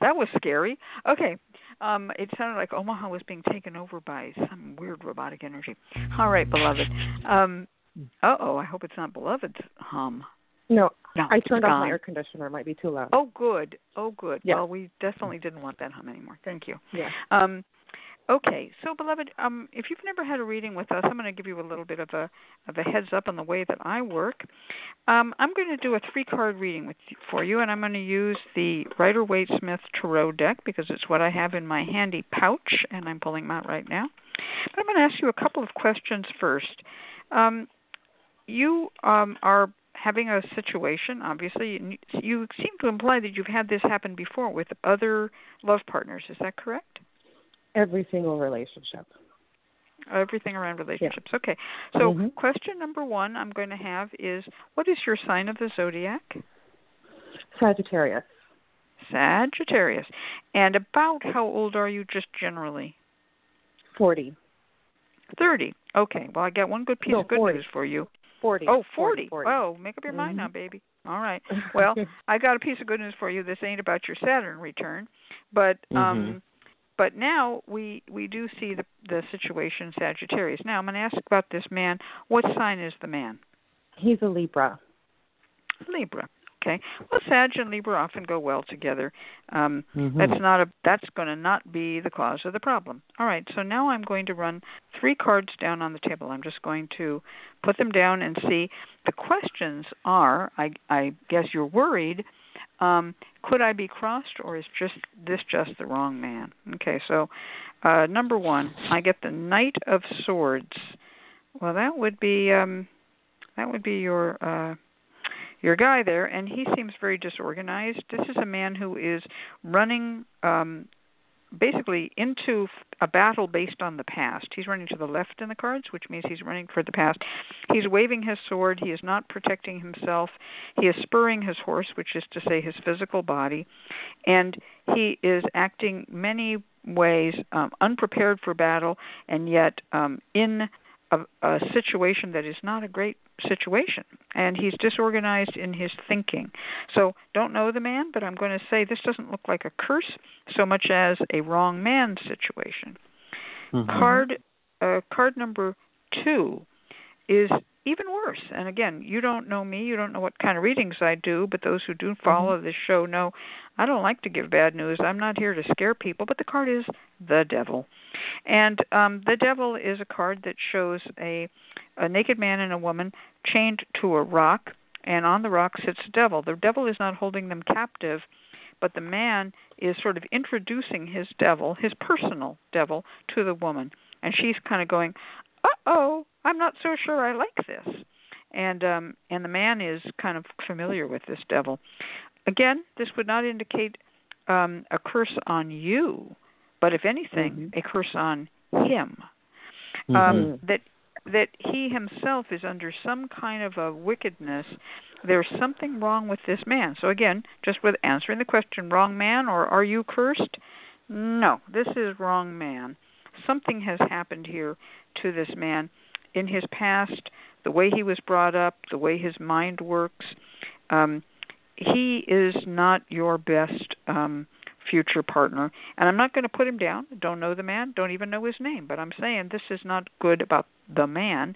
that was scary. Okay. Um, it sounded like Omaha was being taken over by some weird robotic energy. All right, beloved. Um, Uh oh, I hope it's not beloved's hum. No, No, I turned off my air conditioner. It might be too loud. Oh, good. Oh, good. Yeah. Well, we definitely didn't want that hum anymore. Thank you. Yeah. Um, okay, so beloved, um, if you've never had a reading with us, I'm going to give you a little bit of a of a heads up on the way that I work. Um, I'm going to do a three card reading with for you, and I'm going to use the Rider Waite Smith Tarot deck because it's what I have in my handy pouch, and I'm pulling them out right now. But I'm going to ask you a couple of questions first. Um, you um, are having a situation, obviously, and you- you seem to imply that you've had this happen before with other love partners. Is that correct? Every single relationship. Everything around relationships. Okay. So, Mhm. question number one I'm going to have is what is your sign of the zodiac? Sagittarius. Sagittarius. And about how old are you just generally? 40. 30. Okay. Well, I got one good piece No, of good 40. news for you. 40. Oh, 40. 40. Oh, make up your mind Mhm. now, baby. All right. Well, I got a piece of good news for you. This ain't about your Saturn return, but um Mhm. but now we we do see the the situation Sagittarius. Now I'm going to ask about this man. What sign is the man? He's a Libra. Libra. Okay. Well, Sag and Libra often go well together. Um Mhm. that's not a that's going to not be the cause of the problem. All right. So now I'm going to run three cards down on the table. I'm just going to put them down and see. The questions are I I guess you're worried um could I be crossed or is just this just the wrong man? Okay. So uh number 1, I get the Knight of Swords. Well, that would be um that would be your uh your guy there and he seems very disorganized. This is a man who is running um basically into a battle based on the past. He's running to the left in the cards which means he's running for the past. He's waving his sword. He is not protecting himself. He is spurring his horse which is to say his physical body. And he is acting many ways um unprepared for battle and yet um in a, a situation that is not a great situation and he's disorganized in his thinking so don't know the man but i'm going to say this doesn't look like a curse so much as a wrong man situation Mhm. card uh, card number two is even worse. And again you don't know me you don't know what kind of readings i do but those who do follow this show know i don't like to give bad news. I'm not here to scare people but the card is the devil. And um the devil is a card that shows a a naked man and a woman chained to a rock and on the rock sits the devil. The devil is not holding them captive but the man is sort of introducing his devil, his personal devil, to the woman, and she's kind of going, "Uh oh, I'm not so sure I like this," and um, and the man is kind of familiar with this devil. Again, this would not indicate um, a curse on you, but if anything, a curse on him. Mhm. Um, that that he himself is under some kind of a wickedness there's something wrong with this man. So again, just with answering the question, wrong man or are you cursed? No, this is wrong man. Something has happened here to this man in his past, the way he was brought up, the way his mind works. Um, he is not your best um, future partner. And I'm not going to put him down. Don't know the man, don't even know his name, but I'm saying this is not good about the man.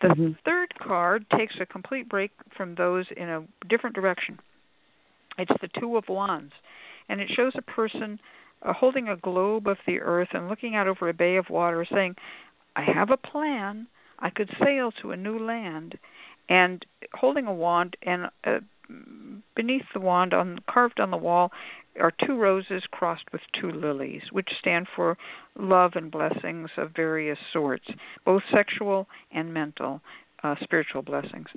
The Mhm. third card takes a complete break from those in a different direction. It's the Two of Wands, and it shows a person uh, holding a globe of the earth and looking out over a bay of water, saying, I have a plan. I could sail to a new land, and holding a wand, and uh, beneath the wand, on carved on the wall, are two roses crossed with two lilies, which stand for love and blessings of various sorts, both sexual and mental, uh, spiritual blessings.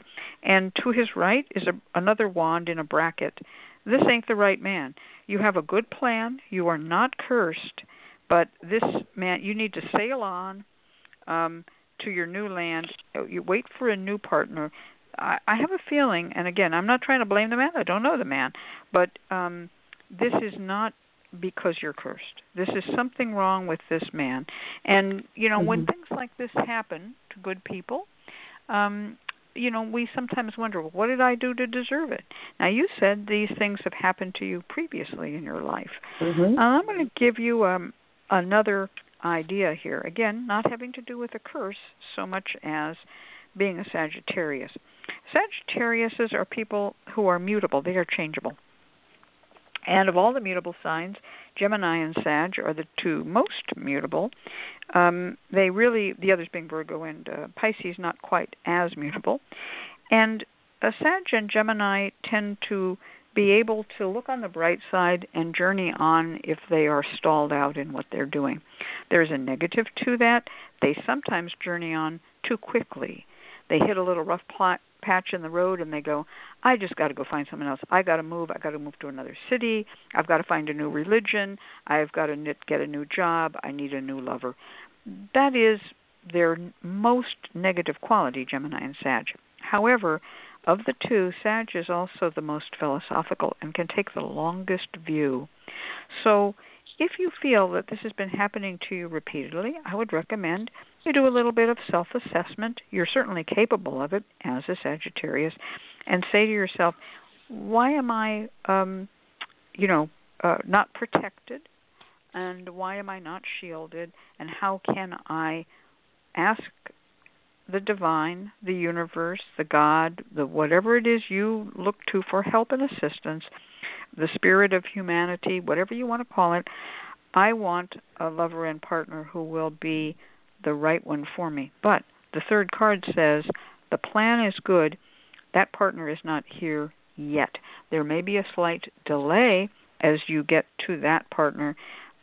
And to his right is a, another wand in a bracket. This ain't the right man. You have a good plan. You are not cursed, but this man, you need to sail on um, to your new land. You wait for a new partner. I, I have a feeling, and again, I'm not trying to blame the man. I don't know the man, but um, this is not because you're cursed. This is something wrong with this man. And you know, when Mhm. things like this happen to good people, um, you know, we sometimes wonder, well, what did I do to deserve it? Now, you said these things have happened to you previously in your life. Mhm. Uh, I'm going to give you um, another idea here. Again, not having to do with a curse so much as being a Sagittarius. Sagittariuses are people who are mutable, they are changeable. And of all the mutable signs, Gemini and Sag are the two most mutable. Um, they really, the others being Virgo and uh, Pisces, not quite as mutable. And a Sag and Gemini tend to be able to look on the bright side and journey on if they are stalled out in what they're doing. There's a negative to that. They sometimes journey on too quickly. They hit a little rough plot, patch in the road and they go, I just got to go find someone else. I got to move. I got to move to another city. I've got to find a new religion. I've got to get a new job. I need a new lover. That is their most negative quality, Gemini and Sag. However, of the two, Sag is also the most philosophical and can take the longest view. So, if you feel that this has been happening to you repeatedly, I would recommend you do a little bit of self assessment. You're certainly capable of it as a Sagittarius, and say to yourself, why am I, um, you know, uh, not protected? And why am I not shielded? And how can I ask the divine, the universe, the God, the whatever it is you look to for help and assistance, the spirit of humanity, whatever you want to call it, I want a lover and partner who will be the right one for me. But the third card says the plan is good, that partner is not here yet. There may be a slight delay as you get to that partner.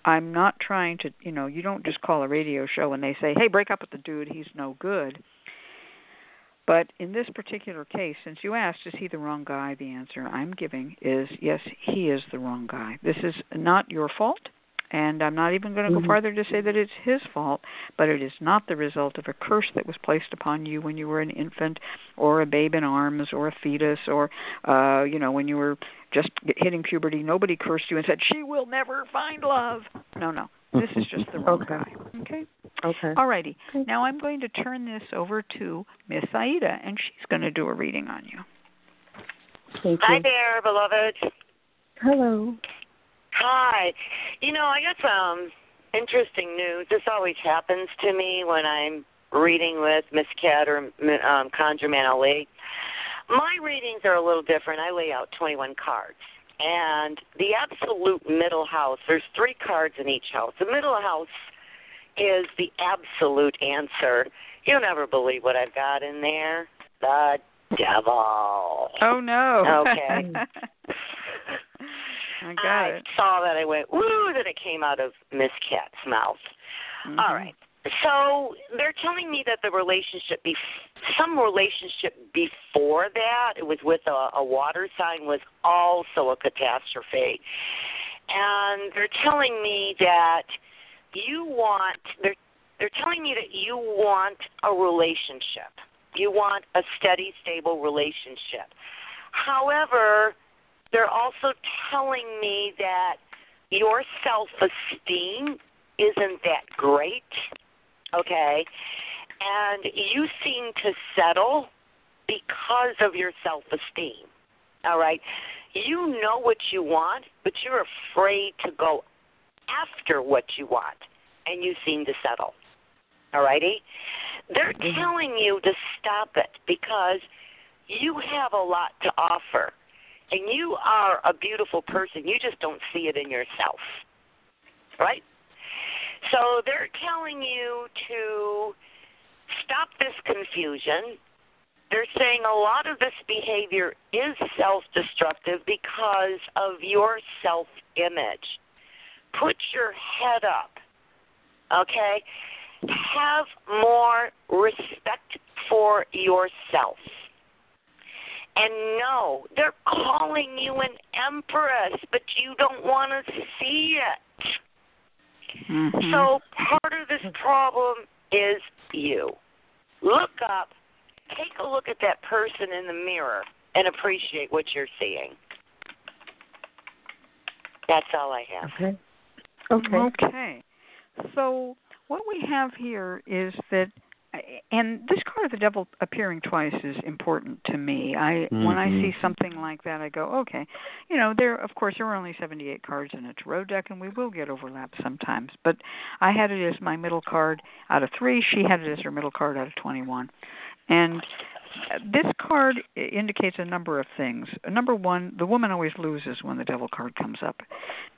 I'm not trying to, you know, you don't just call a radio show and they say, "Hey, break up with the dude, he's no good." But in this particular case, since you asked, is he the wrong guy? The answer I'm giving is yes, he is the wrong guy. This is not your fault, and I'm not even going to go mm-hmm. farther to say that it's his fault, but it is not the result of a curse that was placed upon you when you were an infant or a babe in arms or a fetus or, uh, you know, when you were just hitting puberty. Nobody cursed you and said, she will never find love. No, no. This is just the wrong okay. guy. Okay. Okay. All righty. Okay. Now I'm going to turn this over to Miss Aida, and she's going to do a reading on you. Thank Hi there, beloved. Hello. Hi. You know, I got some interesting news. This always happens to me when I'm reading with Miss Cat or um, ConjureMan Ali. My readings are a little different. I lay out 21 cards and the absolute middle house, there's three cards in each house. The middle house is the absolute answer. You'll never believe what I've got in there. The devil. Oh no. Okay. I got I it. saw that. I went, woo, that it came out of Miss Cat's mouth. Mm-hmm. All right. So they're telling me that the relationship, be some relationship before that, it was with a, a water sign, was also a catastrophe. And they're telling me that you want they're they're telling me that you want a relationship. You want a steady, stable relationship. However, they're also telling me that your self esteem isn't that great okay? And you seem to settle because of your self esteem, all right? You know what you want, but you're afraid to go after what you want, and you seem to settle, all righty? They're mm-hmm. telling you to stop it because you have a lot to offer. And you are a beautiful person. You just don't see it in yourself. Right? So they're telling you to stop this confusion. They're saying a lot of this behavior is self destructive because of your self image. Put your head up, okay? Have more respect for yourself. And no, they're calling you an empress, but you don't want to see it. Mm-hmm. So part of this problem is you. Look up, take a look at that person in the mirror, and appreciate what you're seeing. That's all I have. Okay. Okay. Okay. So what we have here is that and this card of the devil appearing twice is important to me. I mm-hmm. when I see something like that, I go, okay, you know, there of course there are only 78 cards in a tarot deck, and we will get overlap sometimes. But I had it as my middle card out of three. She had it as her middle card out of 21, and this card indicates a number of things. Number one, the woman always loses when the devil card comes up.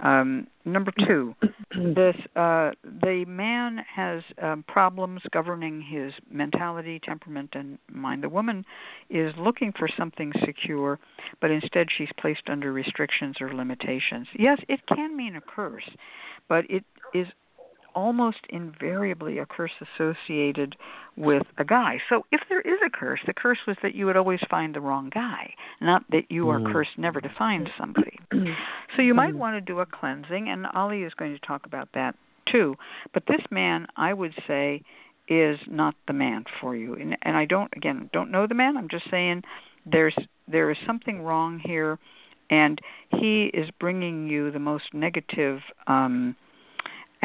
Um, number two, this uh, the man has um, problems governing his mentality, temperament, and mind. The woman is looking for something secure, but instead she's placed under restrictions or limitations. Yes, it can mean a curse, but it is almost invariably a curse associated with a guy. So if there is a curse, the curse was that you would always find the wrong guy, not that you are mm. cursed never to find somebody. so you might mm. want to do a cleansing, and Ali is going to talk about that too. But this man, I would say, is not the man for you. And, and I don't, again, don't know the man. I'm just saying there's there is something wrong here, and he is bringing you the most negative. um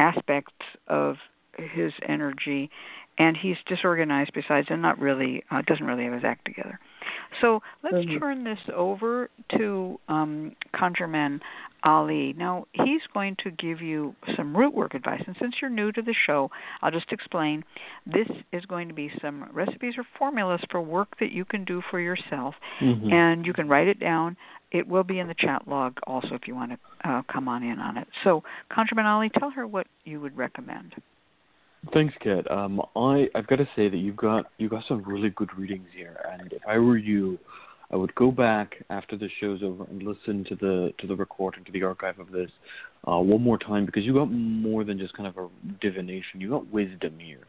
aspects of his energy and he's disorganized besides and not really uh, doesn't really have his act together so let's mm-hmm. turn this over to um, conjureman ali now he's going to give you some root work advice and since you're new to the show i'll just explain this is going to be some recipes or formulas for work that you can do for yourself mm-hmm. and you can write it down it will be in the chat log also if you want to uh, come on in on it. So, ConjureMan Ali, tell her what you would recommend. Thanks, Cat. Um, I I've got to say that you've got you got some really good readings here, and if I were you, I would go back after the show's over and listen to the to the recording to the archive of this uh, one more time because you got more than just kind of a divination. You got wisdom here.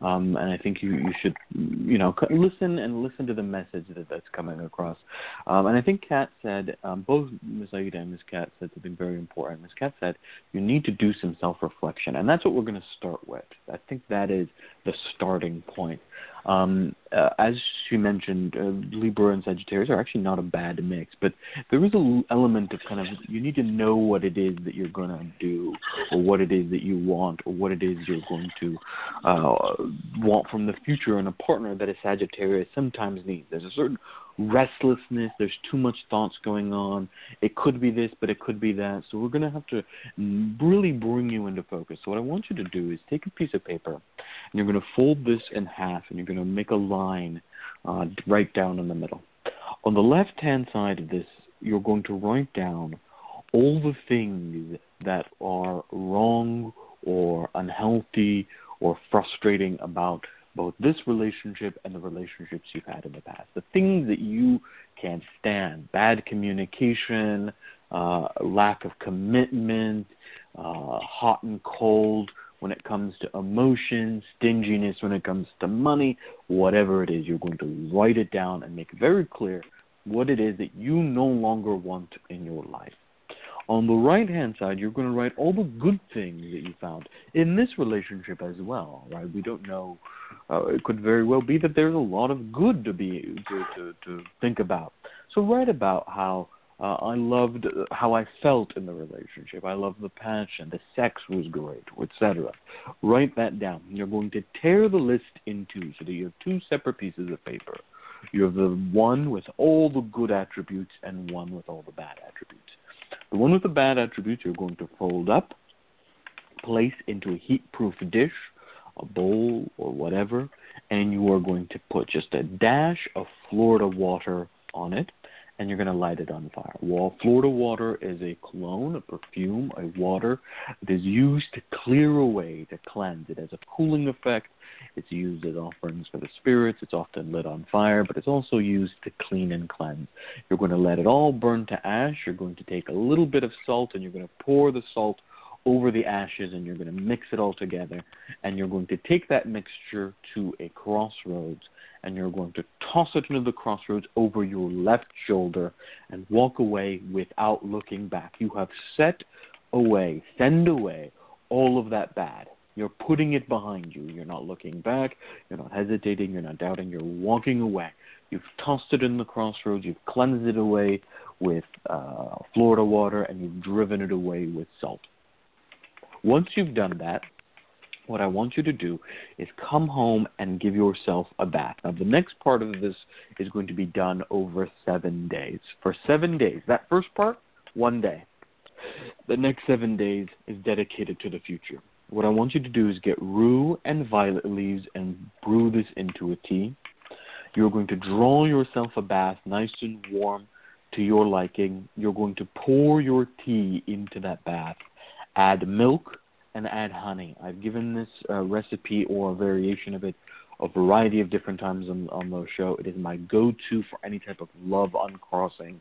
Um, and I think you, you should, you know, listen and listen to the message that that's coming across. Um, and I think Cat said, um, both Ms. Aida and Ms. Cat said something very important. Ms. Cat said, you need to do some self-reflection, and that's what we're going to start with. I think that is the starting point. Um, uh, as she mentioned, uh, Libra and Sagittarius are actually not a bad mix, but there is an element of kind of you need to know what it is that you're going to do, or what it is that you want, or what it is you're going to uh, want from the future And a partner that a Sagittarius sometimes needs. There's a certain restlessness. There's too much thoughts going on. It could be this, but it could be that. So we're going to have to really bring you into focus. So what I want you to do is take a piece of paper, and you're going to fold this in half, and you're going to make a line uh, right down in the middle. On the left-hand side of this, you're going to write down all the things that are wrong or unhealthy or frustrating about both this relationship and the relationships you've had in the past. The things that you can't stand bad communication, uh, lack of commitment, uh, hot and cold when it comes to emotions, stinginess when it comes to money, whatever it is, you're going to write it down and make very clear what it is that you no longer want in your life. On the right hand side, you're going to write all the good things that you found in this relationship as well, right? We don't know. Uh, it could very well be that there's a lot of good to be to to, to think about. So write about how uh, I loved how I felt in the relationship. I loved the passion. The sex was great, etc. Write that down. You're going to tear the list in two so that you have two separate pieces of paper. You have the one with all the good attributes and one with all the bad attributes. The one with the bad attributes you're going to fold up, place into a heat proof dish, a bowl, or whatever, and you are going to put just a dash of Florida water on it and you're going to light it on fire. Well, Florida water is a cologne, a perfume, a water that is used to clear away, to cleanse. It has a cooling effect. It's used as offerings for the spirits. It's often lit on fire, but it's also used to clean and cleanse. You're going to let it all burn to ash. You're going to take a little bit of salt and you're going to pour the salt over the ashes and you're going to mix it all together. And you're going to take that mixture to a crossroads and you're going to toss it into the crossroads over your left shoulder and walk away without looking back. You have set away, send away all of that bad. You're putting it behind you. You're not looking back. You're not hesitating. You're not doubting. You're walking away. You've tossed it in the crossroads. You've cleansed it away with uh, Florida water, and you've driven it away with salt. Once you've done that, what I want you to do is come home and give yourself a bath. Now, the next part of this is going to be done over seven days. For seven days, that first part, one day. The next seven days is dedicated to the future. What I want you to do is get rue and violet leaves and brew this into a tea. You're going to draw yourself a bath nice and warm to your liking. You're going to pour your tea into that bath. Add milk and add honey. I've given this uh, recipe or a variation of it a variety of different times on, on the show. It is my go-to for any type of love uncrossing,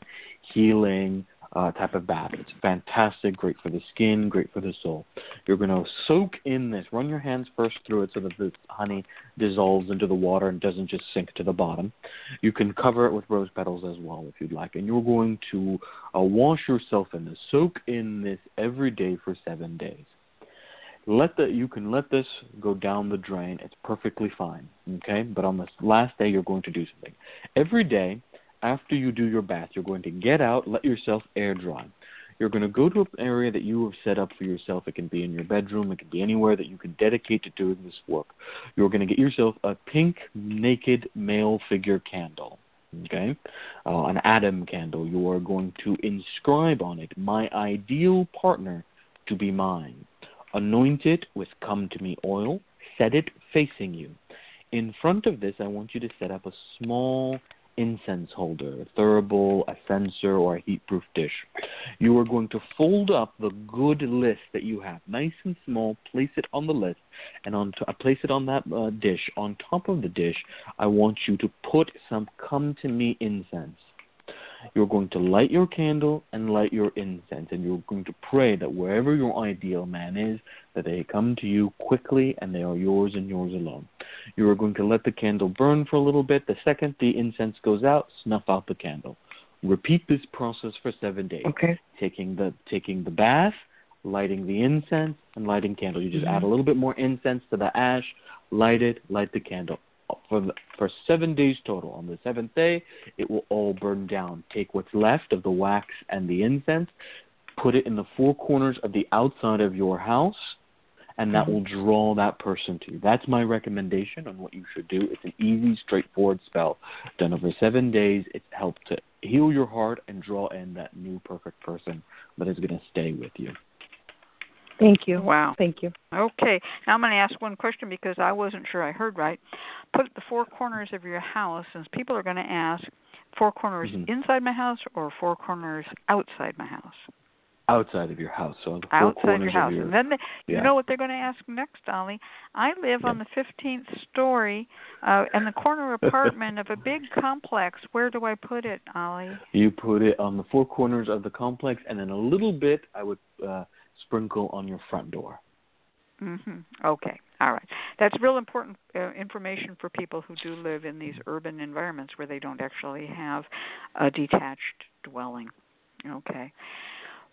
healing uh, type of bath. It's fantastic, great for the skin, great for the soul. You're going to soak in this. Run your hands first through it so that the honey dissolves into the water and doesn't just sink to the bottom. You can cover it with rose petals as well if you'd like. And you're going to uh, wash yourself in this. Soak in this every day for seven days let the you can let this go down the drain. It's perfectly fine. Okay? But on the last day you're going to do something. Every day after you do your bath, you're going to get out, let yourself air dry. You're going to go to an area that you have set up for yourself. It can be in your bedroom, it can be anywhere that you can dedicate to doing this work. You're going to get yourself a pink naked male figure candle. Okay? Uh, an Adam candle. You are going to inscribe on it, My ideal partner to be mine. Anoint it with come to me oil, set it facing you. In front of this, I want you to set up a small incense holder, a thurible, a censer, or a heat-proof dish. You are going to fold up the good list that you have, nice and small. Place it on the list, and on to, uh, place it on that uh, dish. On top of the dish, I want you to put some "Come to Me" incense. You're going to light your candle and light your incense, and you're going to pray that wherever your ideal man is, that they come to you quickly and they are yours and yours alone. You are going to let the candle burn for a little bit. The second the incense goes out, snuff out the candle. Repeat this process for seven days. Okay. Taking the taking the bath, lighting the incense, and lighting candle. You just mm-hmm. add a little bit more incense to the ash, light it, light the candle for the, for seven days total. On the seventh day, it will all burn down. Take what's left of the wax and the incense, put it in the four corners of the outside of your house, and that will draw that person to you. That's my recommendation on what you should do. It's an easy, straightforward spell done over seven days. It's helped to heal your heart and draw in that new perfect person that is going to stay with you. Thank you. Wow. Thank you. Okay. Now I'm going to ask one question because I wasn't sure I heard right. Put the four corners of your house, since people are going to ask, four corners mm-hmm. inside my house or four corners outside my house? Outside of your house, so the four outside corners your house, of your, and then they, yeah. you know what they're going to ask next, Ali. I live yeah. on the 15th story uh, in the corner apartment of a big complex. Where do I put it, Ali? You put it on the four corners of the complex, and then a little bit. I would uh, sprinkle on your front door. Mhm. Okay. All right. That's real important uh, information for people who do live in these urban environments where they don't actually have a detached dwelling. Okay.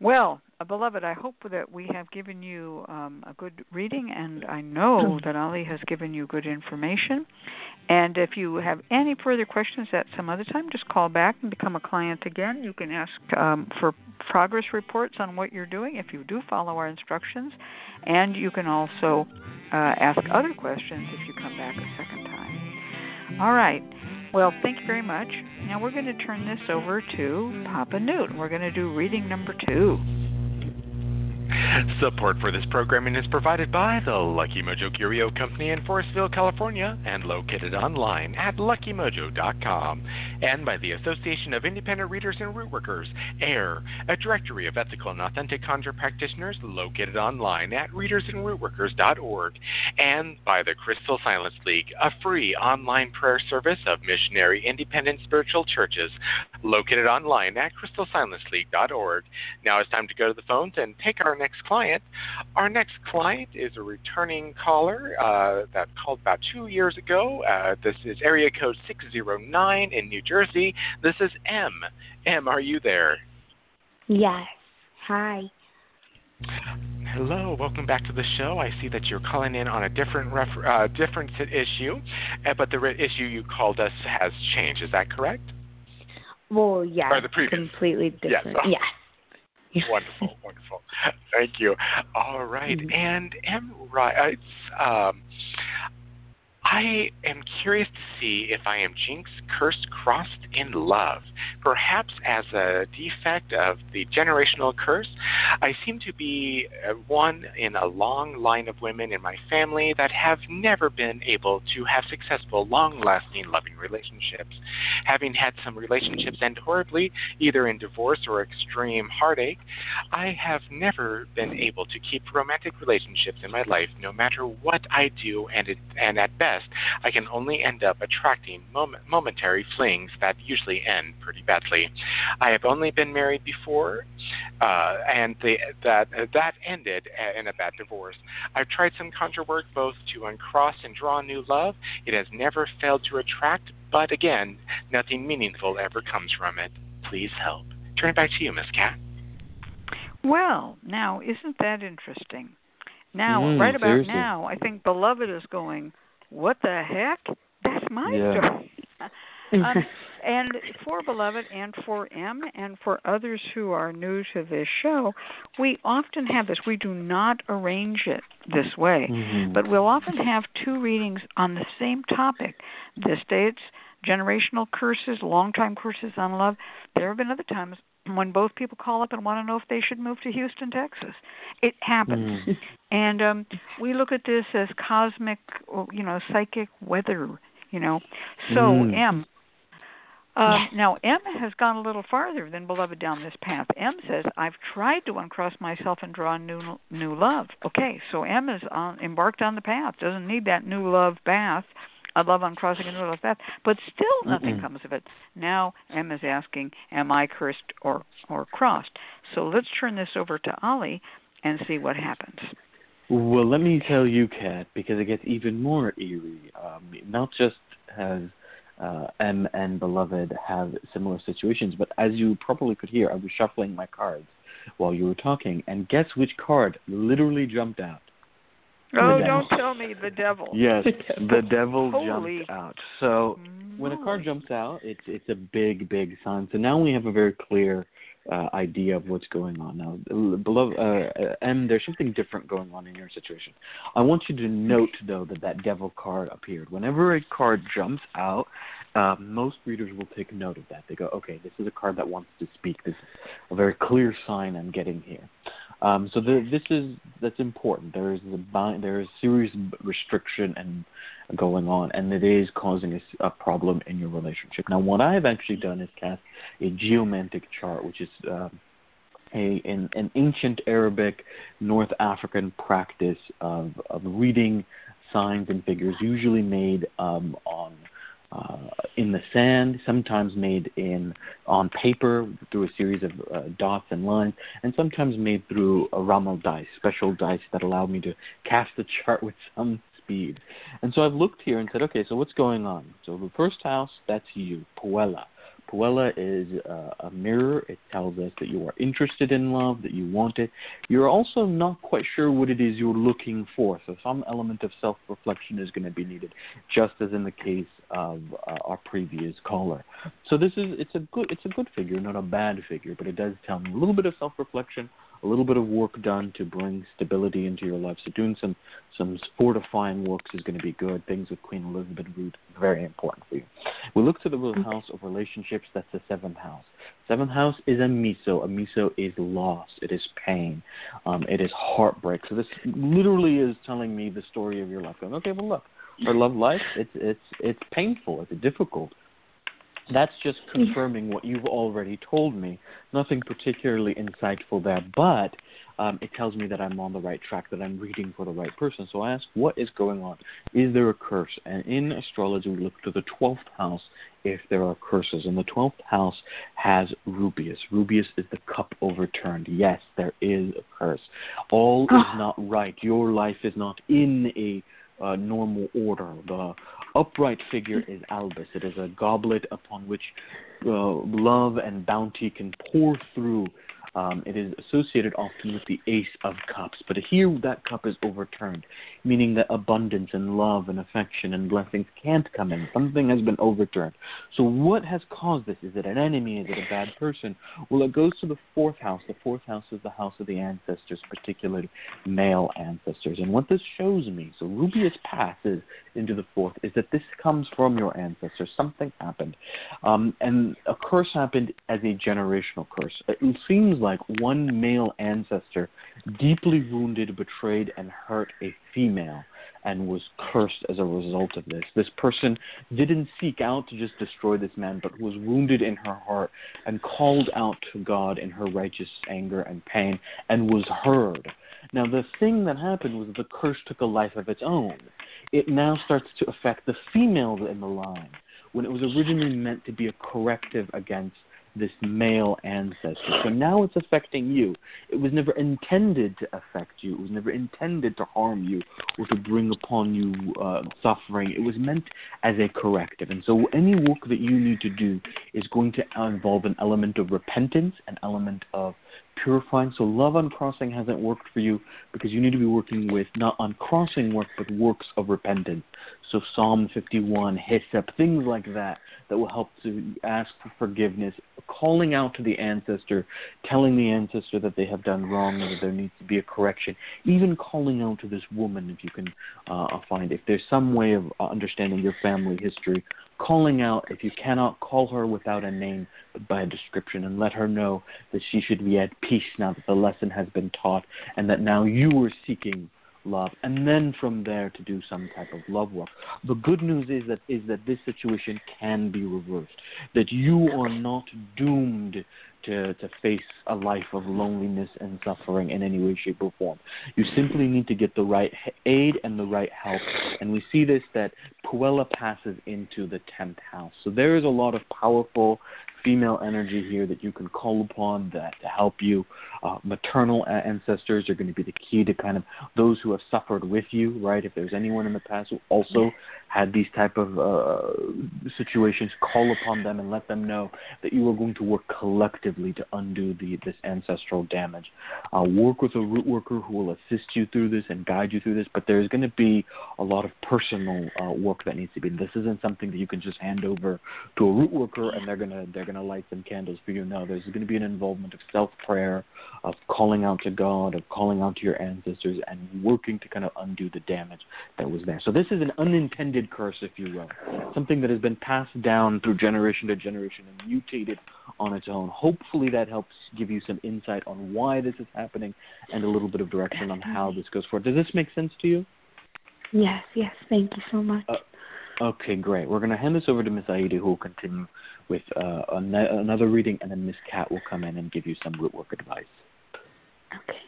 Well, beloved, I hope that we have given you um, a good reading, and I know that Ali has given you good information. And if you have any further questions at some other time, just call back and become a client again. You can ask um, for progress reports on what you're doing if you do follow our instructions, and you can also uh, ask other questions if you come back a second time. All right. Well, thank you very much. Now we're going to turn this over to Papa Newt. We're going to do reading number two. Support for this programming is provided by the Lucky Mojo Curio Company in Forestville, California, and located online at luckymojo.com, and by the Association of Independent Readers and Rootworkers, AIRR, a directory of ethical and authentic conjure practitioners located online at readersandrootworkers.org, and by the Crystal Silence League, a free online prayer service of missionary independent spiritual churches located online at crystalsilenceleague.org. Now it's time to go to the phones and take our next client. Our next client is a returning caller uh, that called about two years ago. Uh, this is area code 609 in New Jersey. This is M. M, are you there? Yes. Hi. Hello, welcome back to the show. I see that you're calling in on a different refer- uh, different issue, uh, but the re- issue you called us has changed. Is that correct? Well, yeah, or the previous. completely different. Yes. yes. Wonderful, wonderful. Thank you. All right. mm-hmm. and right, um, I am curious to see if I am jinx, cursed, crossed in love. Perhaps as a defect of the generational curse, I seem to be uh, one in a long line of women in my family that have never been able to have successful, long lasting, loving relationships. Having had some relationships end horribly, either in divorce or extreme heartache, I have never been able to keep romantic relationships in my life no matter what I do, and, it, and at best, I can only end up attracting moment, momentary flings that usually end pretty badly. I have only been married before, uh, and the, that, uh, that ended in a bad divorce. I've tried some conjure work both to uncross and draw new love. It has never failed to attract, but again, nothing meaningful ever comes from it. Please help. Turn it back to you, Miss Cat. Well, now isn't that interesting? Now, Mm, right about seriously. now, I think Beloved is going, "What the heck? That's my Yeah. story." um, and for Beloved and for M and for others who are new to this show, we often have this. We do not arrange it this way, Mhm. but we'll often have two readings on the same topic. This day it's generational curses, long-time curses on love. There have been other times when both people call up and want to know if they should move to Houston, Texas. It happens. Mm. And um we look at this as cosmic, or, you know, psychic weather, you know. So Mm. M um, now, M has gone a little farther than Beloved down this path. M says, "I've tried to uncross myself and draw new new love." Okay, so M is on, embarked on the path. Doesn't need that new love path, a love uncrossing a new love path, but still nothing Mm-mm. comes of it. Now M is asking, "Am I cursed or or crossed?" So let's turn this over to Ali and see what happens. Well, let me tell you, Cat, because it gets even more eerie. Um, not just has uh, M and Beloved have similar situations, but as you probably could hear, I was shuffling my cards while you were talking, and guess which card literally jumped out? Oh, don't tell me the devil. Yes, the devil Holy- jumped out. So when a card moly. jumps out, it's it's a big, big sign. So now we have a very clear uh, idea of what's going on. Now, beloved, uh, and there's something different going on in your situation. I want you to note though that that devil card appeared. Whenever a card jumps out, uh, most readers will take note of that. They go, okay, this is a card that wants to speak. This is a very clear sign I'm getting here. Um, so the, this is that's important. There is a there is serious restriction and going on, and it is causing a problem in your relationship. Now, what I've actually done is cast a geomantic chart, which is um, a an, an ancient Arabic North African practice of of reading signs and figures, usually made um, on uh, in the sand, sometimes made in on paper through a series of uh, dots and lines, and sometimes made through a Ramal dice, special dice that allow me to cast the chart with some speed. And so I've looked here and said, okay, so what's going on? So the first house, that's you, Puella. Puella is uh, a mirror. It tells us that you are interested in love, that you want it. You're also not quite sure what it is you're looking for. So some element of self-reflection is going to be needed, just as in the case of uh, our previous caller. So this is it's a good it's a good figure, not a bad figure, but it does tell me a little bit of self-reflection, a little bit of work done to bring stability into your life. So doing some some fortifying works is going to be good. Things with Queen Elizabeth Root very important for you. We look to the real house of relationships. That's the seventh house. Seventh house is Amissio. A miso is loss. It is pain. Um, it is heartbreak. So this literally is telling me the story of your life. Going, okay, well look, our love life, it's it's it's painful. It's difficult. That's just confirming what you've already told me. Nothing particularly insightful there, but um, it tells me that I'm on the right track, that I'm reading for the right person. So I ask, what is going on? Is there a curse? And in astrology, we look to the 12th house if there are curses. And the 12th house has Rubeus. Rubeus is the cup overturned. Yes, there is a curse. All is not right. Your life is not in a uh, normal order. The upright figure is Albus. It is a goblet upon which uh, love and bounty can pour through Um, it is associated often with the Ace of Cups, but here that cup is overturned, meaning that abundance and love and affection and blessings can't come in. Something has been overturned. So, what has caused this? Is it an enemy? Is it a bad person? Well, it goes to the fourth house. The fourth house is the house of the ancestors, particularly male ancestors. And what this shows me, so Rubeus passes into the fourth, is that this comes from your ancestors. Something happened. Um, and a curse happened as a generational curse. It seems like one male ancestor deeply wounded, betrayed, and hurt a female and was cursed as a result of this. This person didn't seek out to just destroy this man, but was wounded in her heart and called out to God in her righteous anger and pain and was heard. Now, the thing that happened was the curse took a life of its own. It now starts to affect the females in the line when it was originally meant to be a corrective against this male ancestor. So now it's affecting you. It was never intended to affect you. It was never intended to harm you or to bring upon you uh, suffering. It was meant as a corrective. And so any work that you need to do is going to involve an element of repentance, an element of purifying. So love uncrossing hasn't worked for you because you need to be working with not uncrossing work, but works of repentance. So Psalm 51, hyssop, things like that that will help to ask for forgiveness, calling out to the ancestor, telling the ancestor that they have done wrong and that there needs to be a correction, even calling out to this woman if you can uh, find if there's some way of understanding your family history, calling out if you cannot call her without a name but by a description and let her know that she should be at peace now that the lesson has been taught and that now you are seeking love and then from there to do some type of love work. The good news is that is that this situation can be reversed that you are not doomed to, to face a life of loneliness and suffering in any way, shape, or form. You simply need to get the right aid and the right help. And we see this that Puella passes into the 10th house. So there is a lot of powerful female energy here that you can call upon that to help you. Uh, maternal ancestors are going to be the key to kind of those who have suffered with you, right? If there's anyone in the past who also had these type of uh, situations, call upon them and let them know that you are going to work collectively to undo the this ancestral damage. Uh, work with a root worker who will assist you through this and guide you through this, but there's going to be a lot of personal uh, work that needs to be. This isn't something that you can just hand over to a root worker and they're gonna they're going to light some candles for you. No, there's going to be an involvement of self prayer, of calling out to God, of calling out to your ancestors, and working to kind of undo the damage that was there. So this is an unintended curse, if you will, something that has been passed down through generation to generation and mutated on its own. Hopefully, that helps give you some insight on why this is happening and a little bit of direction on how this goes forward. Does this make sense to you? Yes, yes. Thank you so much. Uh, Okay, great. We're going to hand this over to Miss Aida, who will continue with uh, another reading, and then Miss Cat will come in and give you some root work advice. Okay.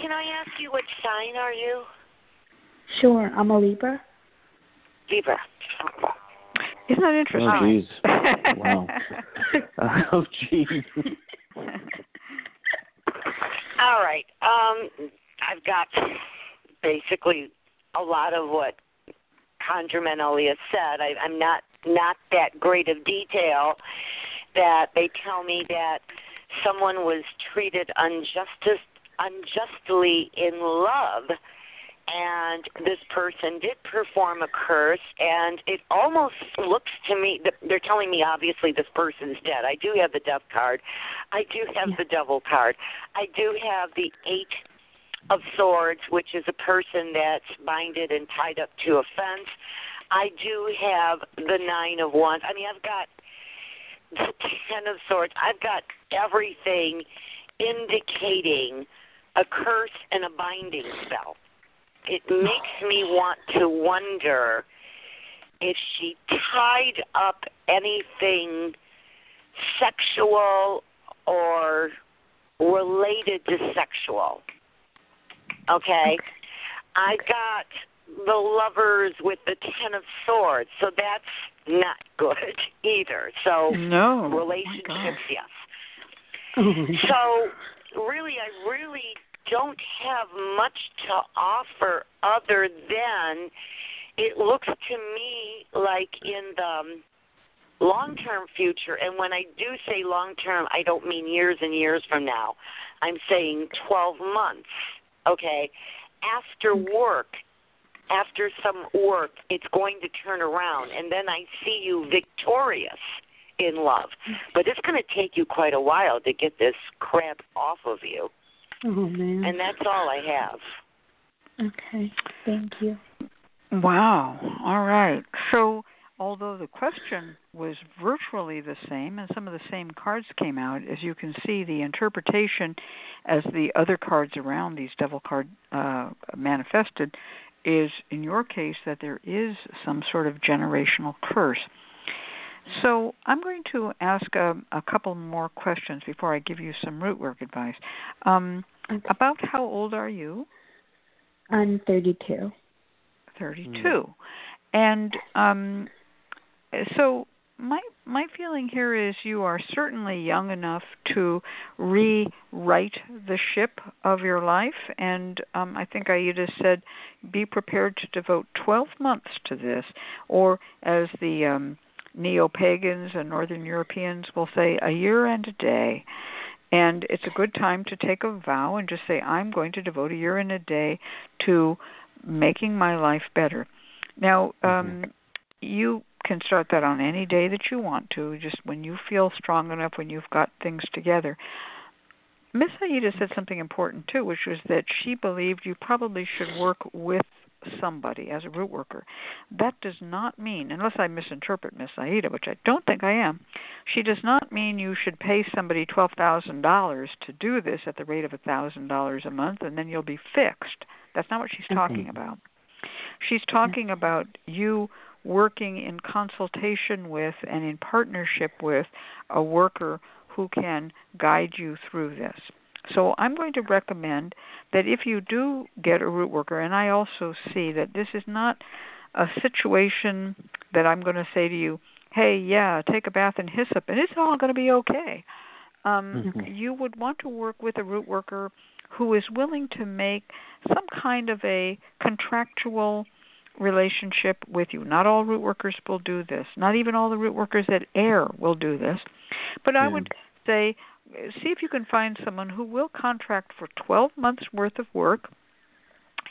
Can I ask you what sign are you? Sure. I'm a Libra. Libra. Isn't that interesting? Oh, jeez. wow. oh, jeez. All right. Um, I've got basically a lot of what ConjureMan Ali's said. I, I'm not not that great of detail that they tell me that someone was treated unjustice, unjustly in love and this person did perform a curse and it almost looks to me that they're telling me obviously this person's dead i do have the death card i do have yeah. the devil card i do have the eight of Swords, which is a person that's binded and tied up to a fence. I do have the Nine of Wands. I mean, I've got the Ten of Swords. I've got everything indicating a curse and a binding spell. It makes me want to wonder if she tied up anything sexual or related to sexual. Okay. I got the lovers with the ten of swords, so that's not good either. So no oh relationships, yes. so really, I really don't have much to offer other than it looks to me like in the um, long term future. And when I do say long term, I don't mean years and years from now. I'm saying 12 months. Okay. After work, after some work, it's going to turn around. And then I see you victorious in love. Mm-hmm. But it's going to take you quite a while to get this crap off of you. Oh man. And that's all I have. Okay. Thank you. Wow. All right. So, although the question was virtually the same and some of the same cards came out, as you can see, the interpretation as the other cards around these devil card uh, manifested is, in your case, that there is some sort of generational curse. So, I'm going to ask a, a couple more questions before I give you some root work advice. Um, Okay. about how old are you? I'm 32. 32 and um so my my feeling here is you are certainly young enough to rewrite the ship of your life and um I think Aida said be prepared to devote 12 months to this. Or as the um neo-pagans and northern Europeans will say a year and a day. And it's a good time to take a vow and just say I'm going to devote a year and a day to making my life better. Now, um, you can start that on any day that you want to, just when you feel strong enough, when you've got things together. Miss Aida said something important too, which was that she believed you probably should work with somebody as a root worker. That does not mean, unless I misinterpret Miss Aida, which I don't think I am, she does not mean you should pay somebody twelve thousand dollars to do this at the rate of a thousand dollars a month and then you'll be fixed. That's not what she's talking Mhm. about. She's talking about you working in consultation with and in partnership with a worker who can guide you through this. So I'm going to recommend that if you do get a root worker, and I also see that this is not a situation that I'm going to say to you, hey, yeah, take a bath in hyssop and it's all going to be okay. Um, Mhm. You would want to work with a root worker who is willing to make some kind of a contractual relationship with you. Not all root workers will do this. Not even all the root workers at AIRR will do this. But I Yeah. would say see if you can find someone who will contract for 12 months worth of work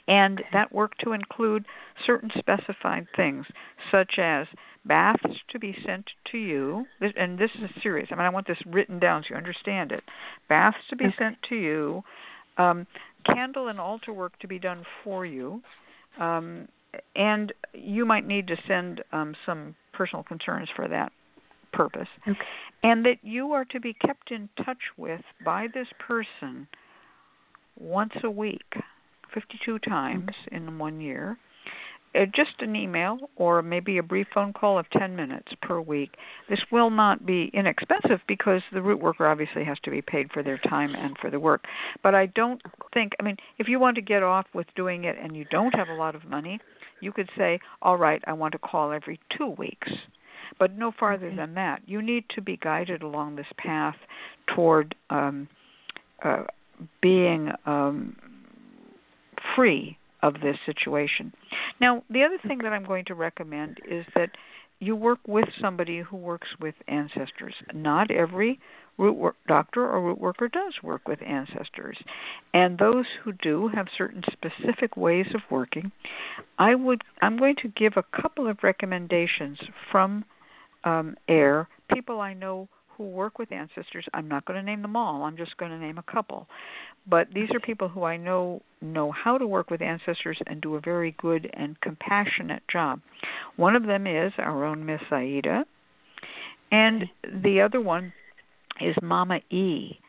and that work to include certain specified things such as baths to be sent to you and this is serious i mean i want this written down so you understand it baths to be Okay. sent to you um, candle and altar work to be done for you um, and you might need to send um, some personal concerns for that purpose Okay. and that you are to be kept in touch with by this person once a week, 52 times in one year. Uh, just an email or maybe a brief phone call of 10 minutes per week. This will not be inexpensive because the root worker obviously has to be paid for their time and for the work. But I don't think, I mean, if you want to get off with doing it and you don't have a lot of money, you could say, all right, I want to call every two weeks but no farther Okay. than that. You need to be guided along this path toward um, uh, being um, free of this situation. Now, the other thing that I'm going to recommend is that you work with somebody who works with ancestors. Not every root work doctor or root worker does work with ancestors. And those who do have certain specific ways of working. I would I'm going to give a couple of recommendations from um, AIRR, people I know who work with ancestors. I'm not going to name them all. I'm just going to name a couple. But these are people who I know know how to work with ancestors and do a very good and compassionate job. One of them is our own Miss Aida, and the other one is Mama E.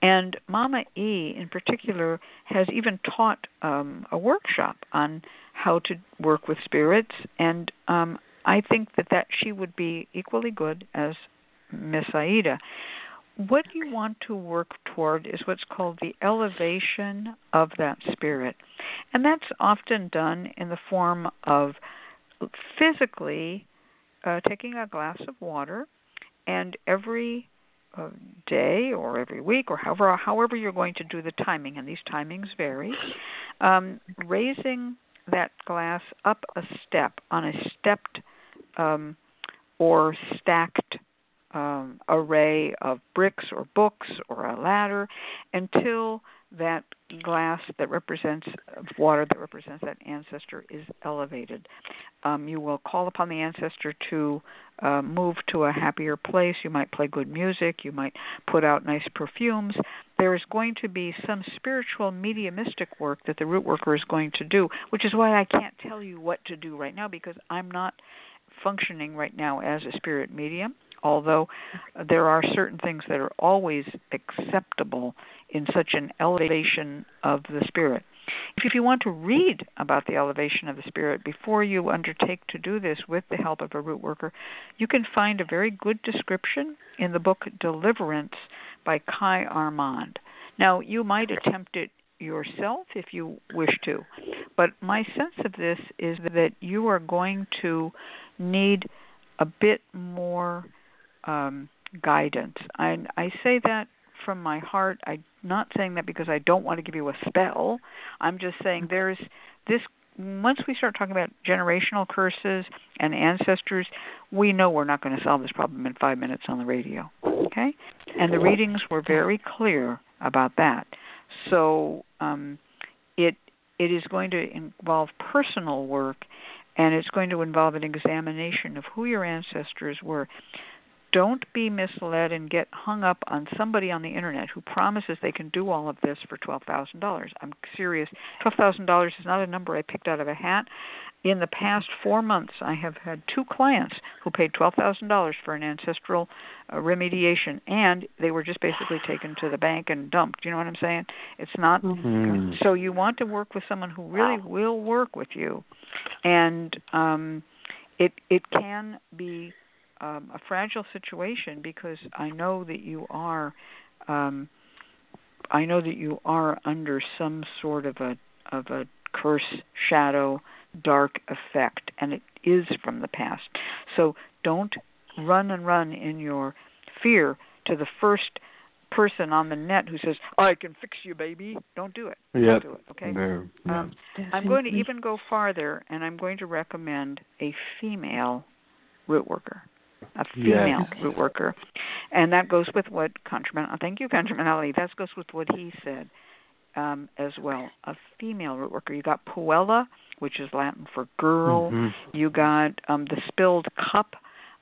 And Mama E, in particular, has even taught um, a workshop on how to work with spirits, and um, I think that that she would be equally good as Miss Aida. What you want to work toward is what's called the elevation of that spirit, and that's often done in the form of physically uh, taking a glass of water, and every uh, day or every week or however however you're going to do the timing, and these timings vary, um, raising that glass up a step on a stepped um, or stacked um, array of bricks or books or a ladder until that glass that represents water that represents that ancestor is elevated. Um, you will call upon the ancestor to uh, move to a happier place. You might play good music. You might put out nice perfumes. There is going to be some spiritual mediumistic work that the root worker is going to do, which is why I can't tell you what to do right now because I'm not functioning right now as a spirit medium although there are certain things that are always acceptable in such an elevation of the spirit. If you want to read about the elevation of the spirit before you undertake to do this with the help of a root worker, you can find a very good description in the book Deliverance by Khi Armand. Now, you might attempt it yourself if you wish to, but my sense of this is that you are going to need a bit more um, guidance. And I say that from my heart. I'm not saying that because I don't want to give you a spell. I'm just saying mm-hmm. there's this once we start talking about generational curses and ancestors, we know we're not going to solve this problem in five minutes on the radio. Okay? And the readings were very clear about that. So um, it it is going to involve personal work and it's going to involve an examination of who your ancestors were don't be misled and get hung up on somebody on the internet who promises they can do all of this for $12,000. I'm serious. $12,000 is not a number I picked out of a hat. In the past 4 months, I have had two clients who paid $12,000 for an ancestral uh, remediation and they were just basically taken to the bank and dumped. You know what I'm saying? It's not mm-hmm. so you want to work with someone who really will work with you. And um it it can be um, a fragile situation because I know that you are um, I know that you are under some sort of a of a curse, shadow, dark effect, and it is from the past. So don't run and run in your fear to the first person on the net who says, "I can fix you, baby." Don't do it. Yep. Don't do it. Okay. No. Um, I'm going to even go farther, and I'm going to recommend a female root worker a female yes. root worker. And that goes with what ConjureMan, thank you, ConjureMan Ali, that goes with what he said um, as well. A female root worker. You got Puella, which is Latin for girl. Mm-hmm. You got um, the spilled cup.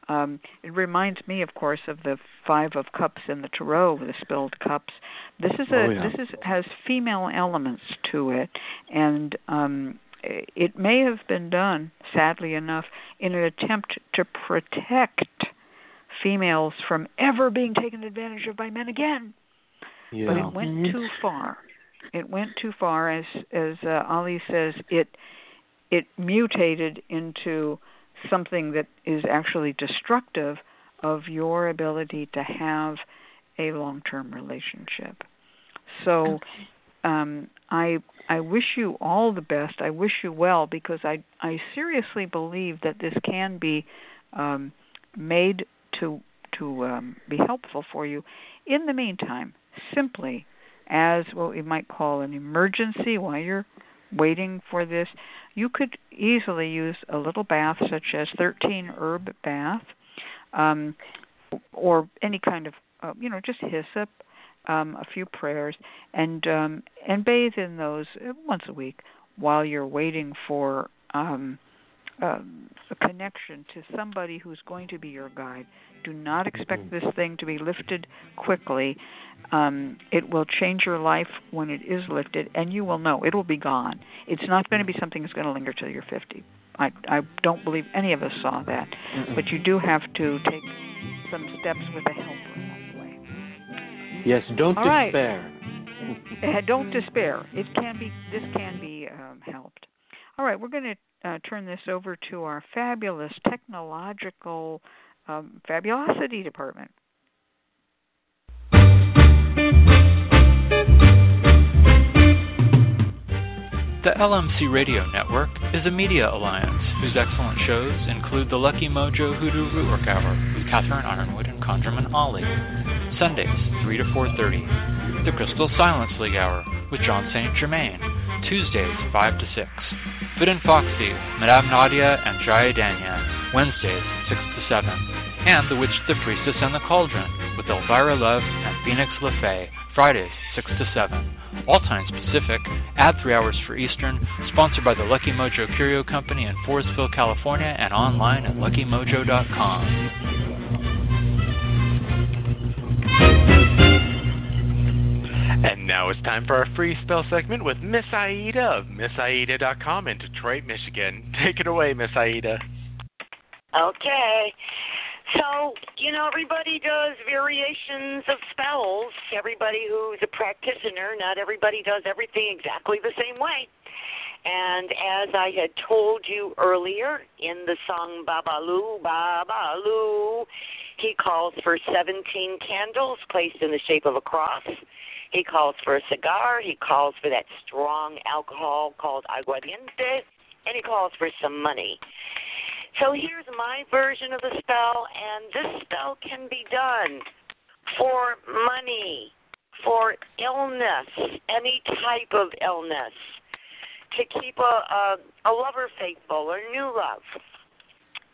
Um, it reminds me, of course, of the Five of Cups in the Tarot, the spilled cups. This is a oh, yeah. this is has female elements to it, and um, it may have been done, sadly enough, in an attempt to protect females from ever being taken advantage of by men again. Yeah. But it went Mm-hmm. too far. It went too far, as as uh, Ali says. It it mutated into something that is actually destructive of your ability to have a long-term relationship. So. Okay um, I I wish you all the best. I wish you well because I I seriously believe that this can be um, made to to um, be helpful for you. In the meantime, simply as what we might call an emergency while you're waiting for this, you could easily use a little bath such as 13 herb bath, um, or any kind of uh, you know just hyssop um, a few prayers, and um, and bathe in those uh, once a week while you're waiting for um, um, a connection to somebody who's going to be your guide. Do not expect Mm-hmm. this thing to be lifted quickly. Um, it will change your life when it is lifted, and you will know it will be gone. It's not going to be something that's going to linger till you're 50. I I don't believe any of us saw that, but you do have to take some steps with a helper. Yes, don't All right. despair. Uh, don't despair. It can be. This can be um, helped. All right, we're going to uh, turn this over to our fabulous technological um, fabulosity department. The LMC Radio Network is a media alliance whose excellent shows include the Lucky Mojo Hoodoo Rootwork Hour with Catherine Yronwode and ConjureMan Ali, Sundays 3 to 4:30, the Crystal Silence League Hour with Jon St. Germain, Tuesdays 5 to 6, Fit and Foxy, Madame Nadia and Jaya Danya, Wednesdays 6 to 7, and The Witch, the Priestess, and the Cauldron with Elvira Love and Phoenix LeFae, Fridays 6 to 7. All times Pacific, add 3 hours for Eastern, sponsored by the Lucky Mojo Curio Company in Forestville, California, and online at luckymojo.com. And now it's time for our free spell segment with Miss Aida of MissAida.com in Detroit, Michigan. Take it away, Miss Aida. Okay. So, you know, everybody does variations of spells. Everybody who's a practitioner, not everybody does everything exactly the same way. And as I had told you earlier in the song Babalu, Babalu, he calls for 17 candles placed in the shape of a cross. He calls for a cigar. He calls for that strong alcohol called aguardiente. And he calls for some money. So here's my version of the spell, and this spell can be done for money, for illness, any type of illness, to keep a, a, a lover faithful or new love.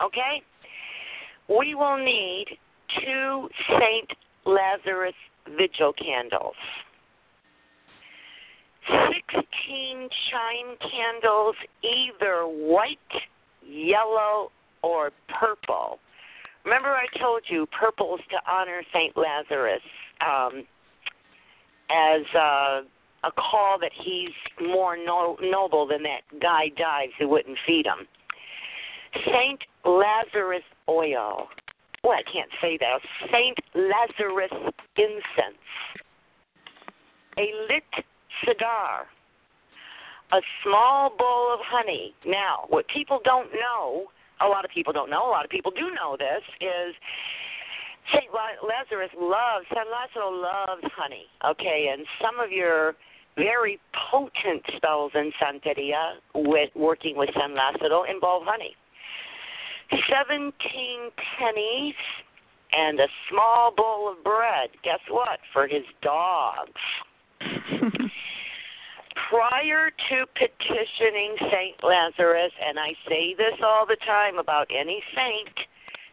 Okay? We will need two St. Lazarus vigil candles. 16 chime candles, either white yellow, or purple. Remember, I told you purple is to honor Saint Lazarus um, as uh, a call that he's more no- noble than that guy Dives who wouldn't feed him. Saint Lazarus oil. Well, I can't say that. Saint Lazarus incense. A lit cigar a small bowl of honey. Now, what people don't know, a lot of people don't know, a lot of people do know this, is St. Lazarus loves, San Lazaro loves honey, okay, and some of your very potent spells in Santeria with working with San Lazaro involve honey. 17 pennies and a small bowl of bread. Guess what? For his dogs. prior to petitioning Saint Lazarus, and I say this all the time about any saint,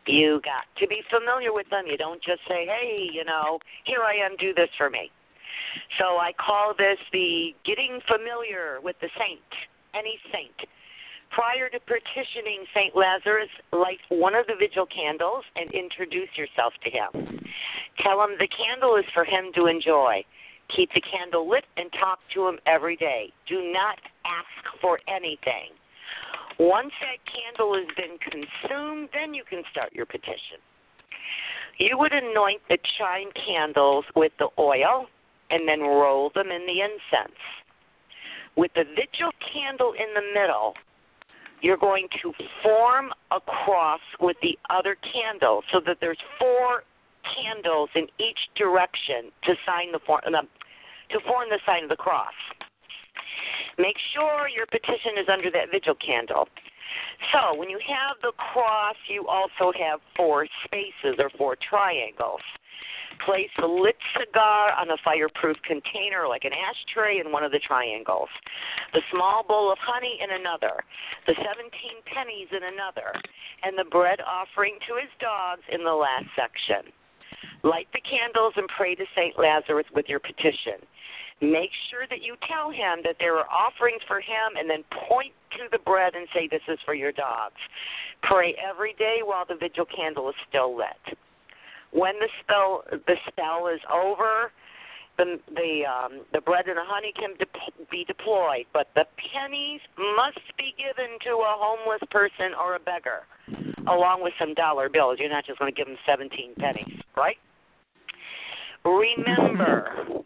you got to be familiar with them. You don't just say, "Hey, you know, here I am, do this for me." So I call this the getting familiar with the saint, any saint. Prior to petitioning St. Lazarus, light one of the vigil candles and introduce yourself to him. Tell him the candle is for him to enjoy. Keep the candle lit and talk to him every day. Do not ask for anything. Once that candle has been consumed, then you can start your petition. You would anoint the chime candles with the oil and then roll them in the incense. With the vigil candle in the middle, you're going to form a cross with the other candle so that there's four candles in each direction to sign the form, um, to form the sign of the cross. Make sure your petition is under that vigil candle. So when you have the cross, you also have four spaces or four triangles. Place the lit cigar on a fireproof container like an ashtray in one of the triangles. The small bowl of honey in another. The 17 pennies in another. And the bread offering to his dogs in the last section. Light the candles and pray to St. Lazarus with your petition. Make sure that you tell him that there are offerings for him and then point to the bread and say, This is for your dogs. Pray every day while the vigil candle is still lit. When the spell the spell is over, the the um, the bread and the honey can de- be deployed, but the pennies must be given to a homeless person or a beggar, along with some dollar bills. You're not just going to give them 17 pennies, right? Remember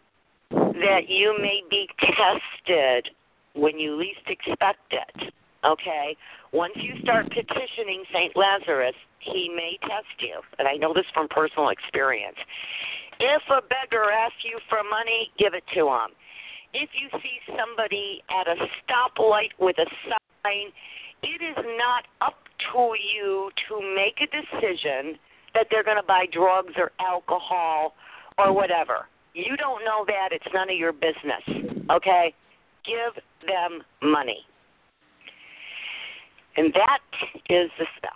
that you may be tested when you least expect it. Okay? Once you start petitioning St. Lazarus, he may test you. And I know this from personal experience. If a beggar asks you for money, give it to him. If you see somebody at a stoplight with a sign, it is not up to you to make a decision that they're going to buy drugs or alcohol or whatever. You don't know that. It's none of your business. Okay? Give them money. And that is the spell.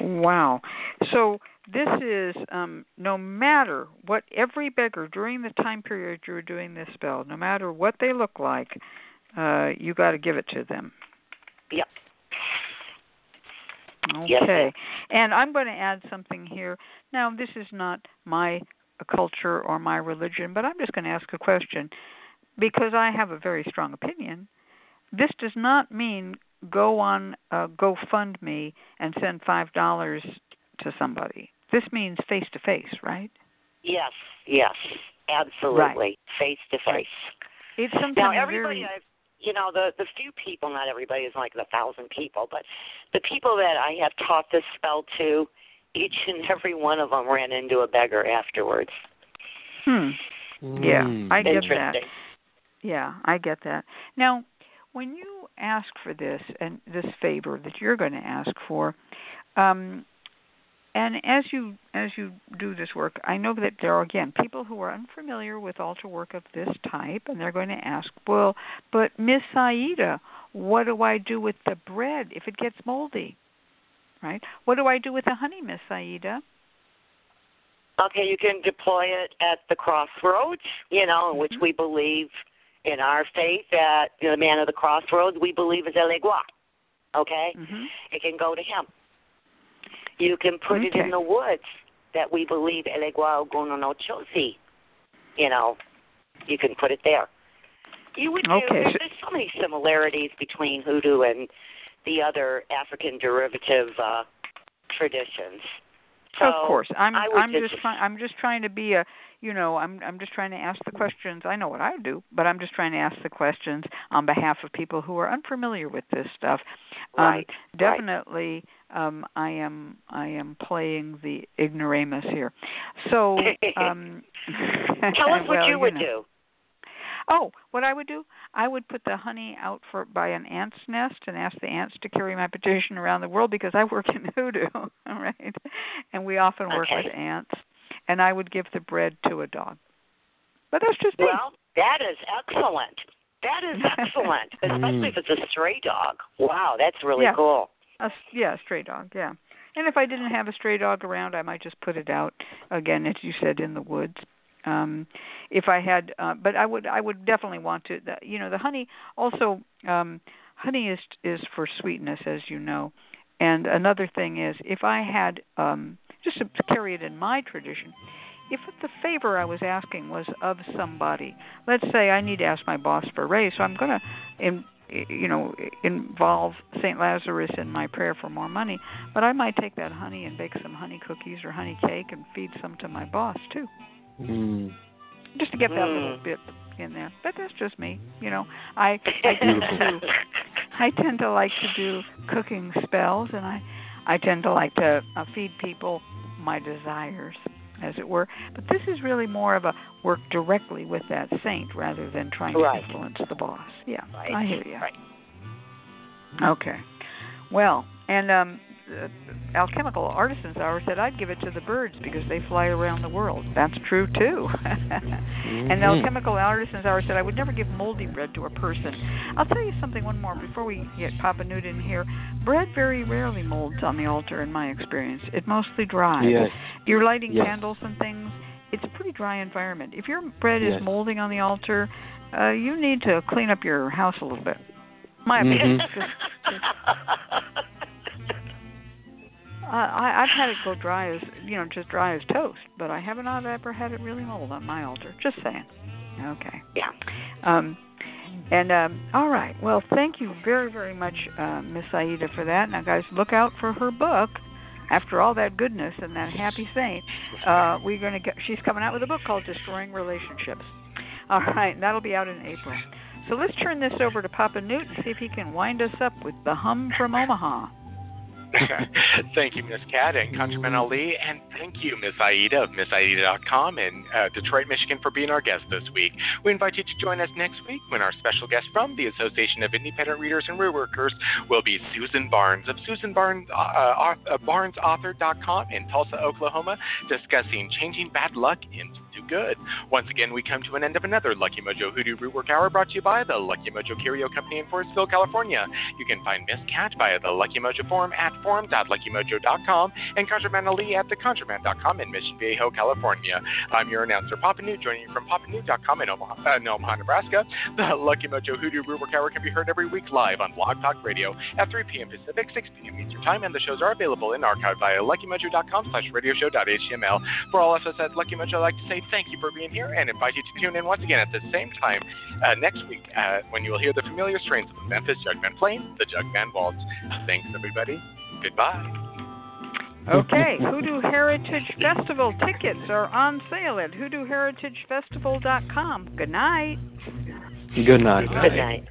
Wow. So this is um, no matter what every beggar during the time period you're doing this spell, no matter what they look like, uh, you got to give it to them. Yep. Okay. Yes, and I'm going to add something here. Now, this is not my culture or my religion, but I'm just going to ask a question because I have a very strong opinion. This does not mean go on uh, GoFundMe and send five dollars to somebody. This means face to face, right? Yes, yes, absolutely, face to face. It's sometimes Now, everybody, very I've, you know, the the few people, not everybody is like the thousand people, but the people that I have taught this spell to, each and every one of them ran into a beggar afterwards. hmm. Yeah. I get that. Yeah, I get that. Now, when you ask for this and this favor that you're going to ask for, um, and as you as you do this work, I know that there are again people who are unfamiliar with altar work of this type, and they're going to ask, "Well, but Miss Aida, what do I do with the bread if it gets moldy?" Right? What do I do with the honey, Miss Aida? Okay, you can deploy it at the crossroads, you know, in which Mhm. we believe in our faith that the man of the crossroads we believe is Elegua. Okay? hmm It can go to him. You can put it in the woods that we believe Elegua Ogono no Chosi. You know, you can put it there. You would do, Okay, there's, so- there's so many similarities between hoodoo and the other African derivative uh, traditions. So of course, I'm I'm just- just trying I'm just trying to be a you know I'm I'm just trying to ask the questions. I know what I do, but I'm just trying to ask the questions on behalf of people who are unfamiliar with this stuff. Um, Right, definitely, um, I am I am playing the ignoramus here. So um, Tell us what well, you would know. do. Oh, what I would do? I would put the honey out for by an ant's nest and ask the ants to carry my petition around the world because I work in hoodoo, all right? And we often work Okay. with ants. And I would give the bread to a dog. But that's just me. Well, that is excellent. That is excellent, especially if it's a stray dog. Wow, that's really Yeah. cool. A, yeah, a stray dog. Yeah. And if I didn't have a stray dog around, I might just put it out again, as you said, in the woods. Um, if I had, uh, but I would, I would definitely want to. The, you know, the honey also, um, honey is is for sweetness, as you know. And another thing is, if I had, um, just to carry it in my tradition, if the favor I was asking was of somebody, let's say I need to ask my boss for a raise, so I'm going to, in, you know, involve Saint Lazarus in my prayer for more money, but I might take that honey and bake some honey cookies or honey cake and feed some to my boss too, Mm. just to get that little Mm. bit in there. But that's just me, you know. I I tend to I tend to like to do cooking spells, and I I tend to like to uh, feed people my desires, as it were. But this is really more of a work directly with that saint rather than trying Right. to influence the boss. Yeah, Right. I hear you. Right. Okay. Well, and um uh, alchemical artisans hour said I'd give it to the birds because they fly around the world. That's true too. And Mhm. alchemical artisans hour said I would never give moldy bread to a person. I'll tell you something one more before we get Papa Newt in here. Bread very rarely molds on the altar in my experience. It mostly dries. Yes. You're lighting Yes. candles and things. It's a pretty dry environment. If your bread Yes. is molding on the altar, uh, you need to clean up your house a little bit. My opinion. Just- just- uh, I, I've had it go dry as you know, just dry as toast, but I haven't ever had it really mold on my altar. Just saying. Okay. yeah. Um, and um, all right. Well, thank you very, very much, uh, Miss Aida, for that. Now, guys, look out for her book. After all that goodness and that happy saint, uh, we're going to get. She's coming out with a book called Destroying Relationships. All right, and that'll be out in April. So let's turn this over to Papa Newt and see if he can wind us up with the hum from Omaha. thank you, Miss Cat and ConjureMan Ali, and thank you, Miss Aida of MissAida.com in uh, Detroit, Michigan, for being our guest this week. We invite you to join us next week when our special guest from the Association of Independent Readers and Rootworkers will be Susan Barnes of Susan Barnes, uh, uh, BarnesAuthor.com in Tulsa, Oklahoma, discussing changing bad luck into do good. Once again, we come to an end of another Lucky Mojo Hoodoo Rootwork Hour brought to you by the Lucky Mojo Curio Company in Forestville, California. You can find Miss Cat via the Lucky Mojo forum at forum.luckymojo.com and ConjureMan Ali at theconjureman.com in Mission Viejo, California. I'm your announcer, Papa Newt, joining you from papanewt.com in Omaha, uh, in Omaha, Nebraska. The Lucky Mojo Hoodoo Rootwork Hour can be heard every week live on Blog Talk Radio at 3 p.m. Pacific, 6 p.m. Eastern Time, and the shows are available in archive via luckymojo.com slash radioshow.html. For all of us at Lucky Mojo, I'd like to say thank you for being here and invite you to tune in once again at the same time uh, next week uh, when you will hear the familiar strains of the Memphis Jug Band playing the Jug Band Waltz. Thanks, everybody. Goodbye. Okay, Hoodoo Heritage Festival tickets are on sale at hoodooheritagefestival.com. Good night. Good night. Good night.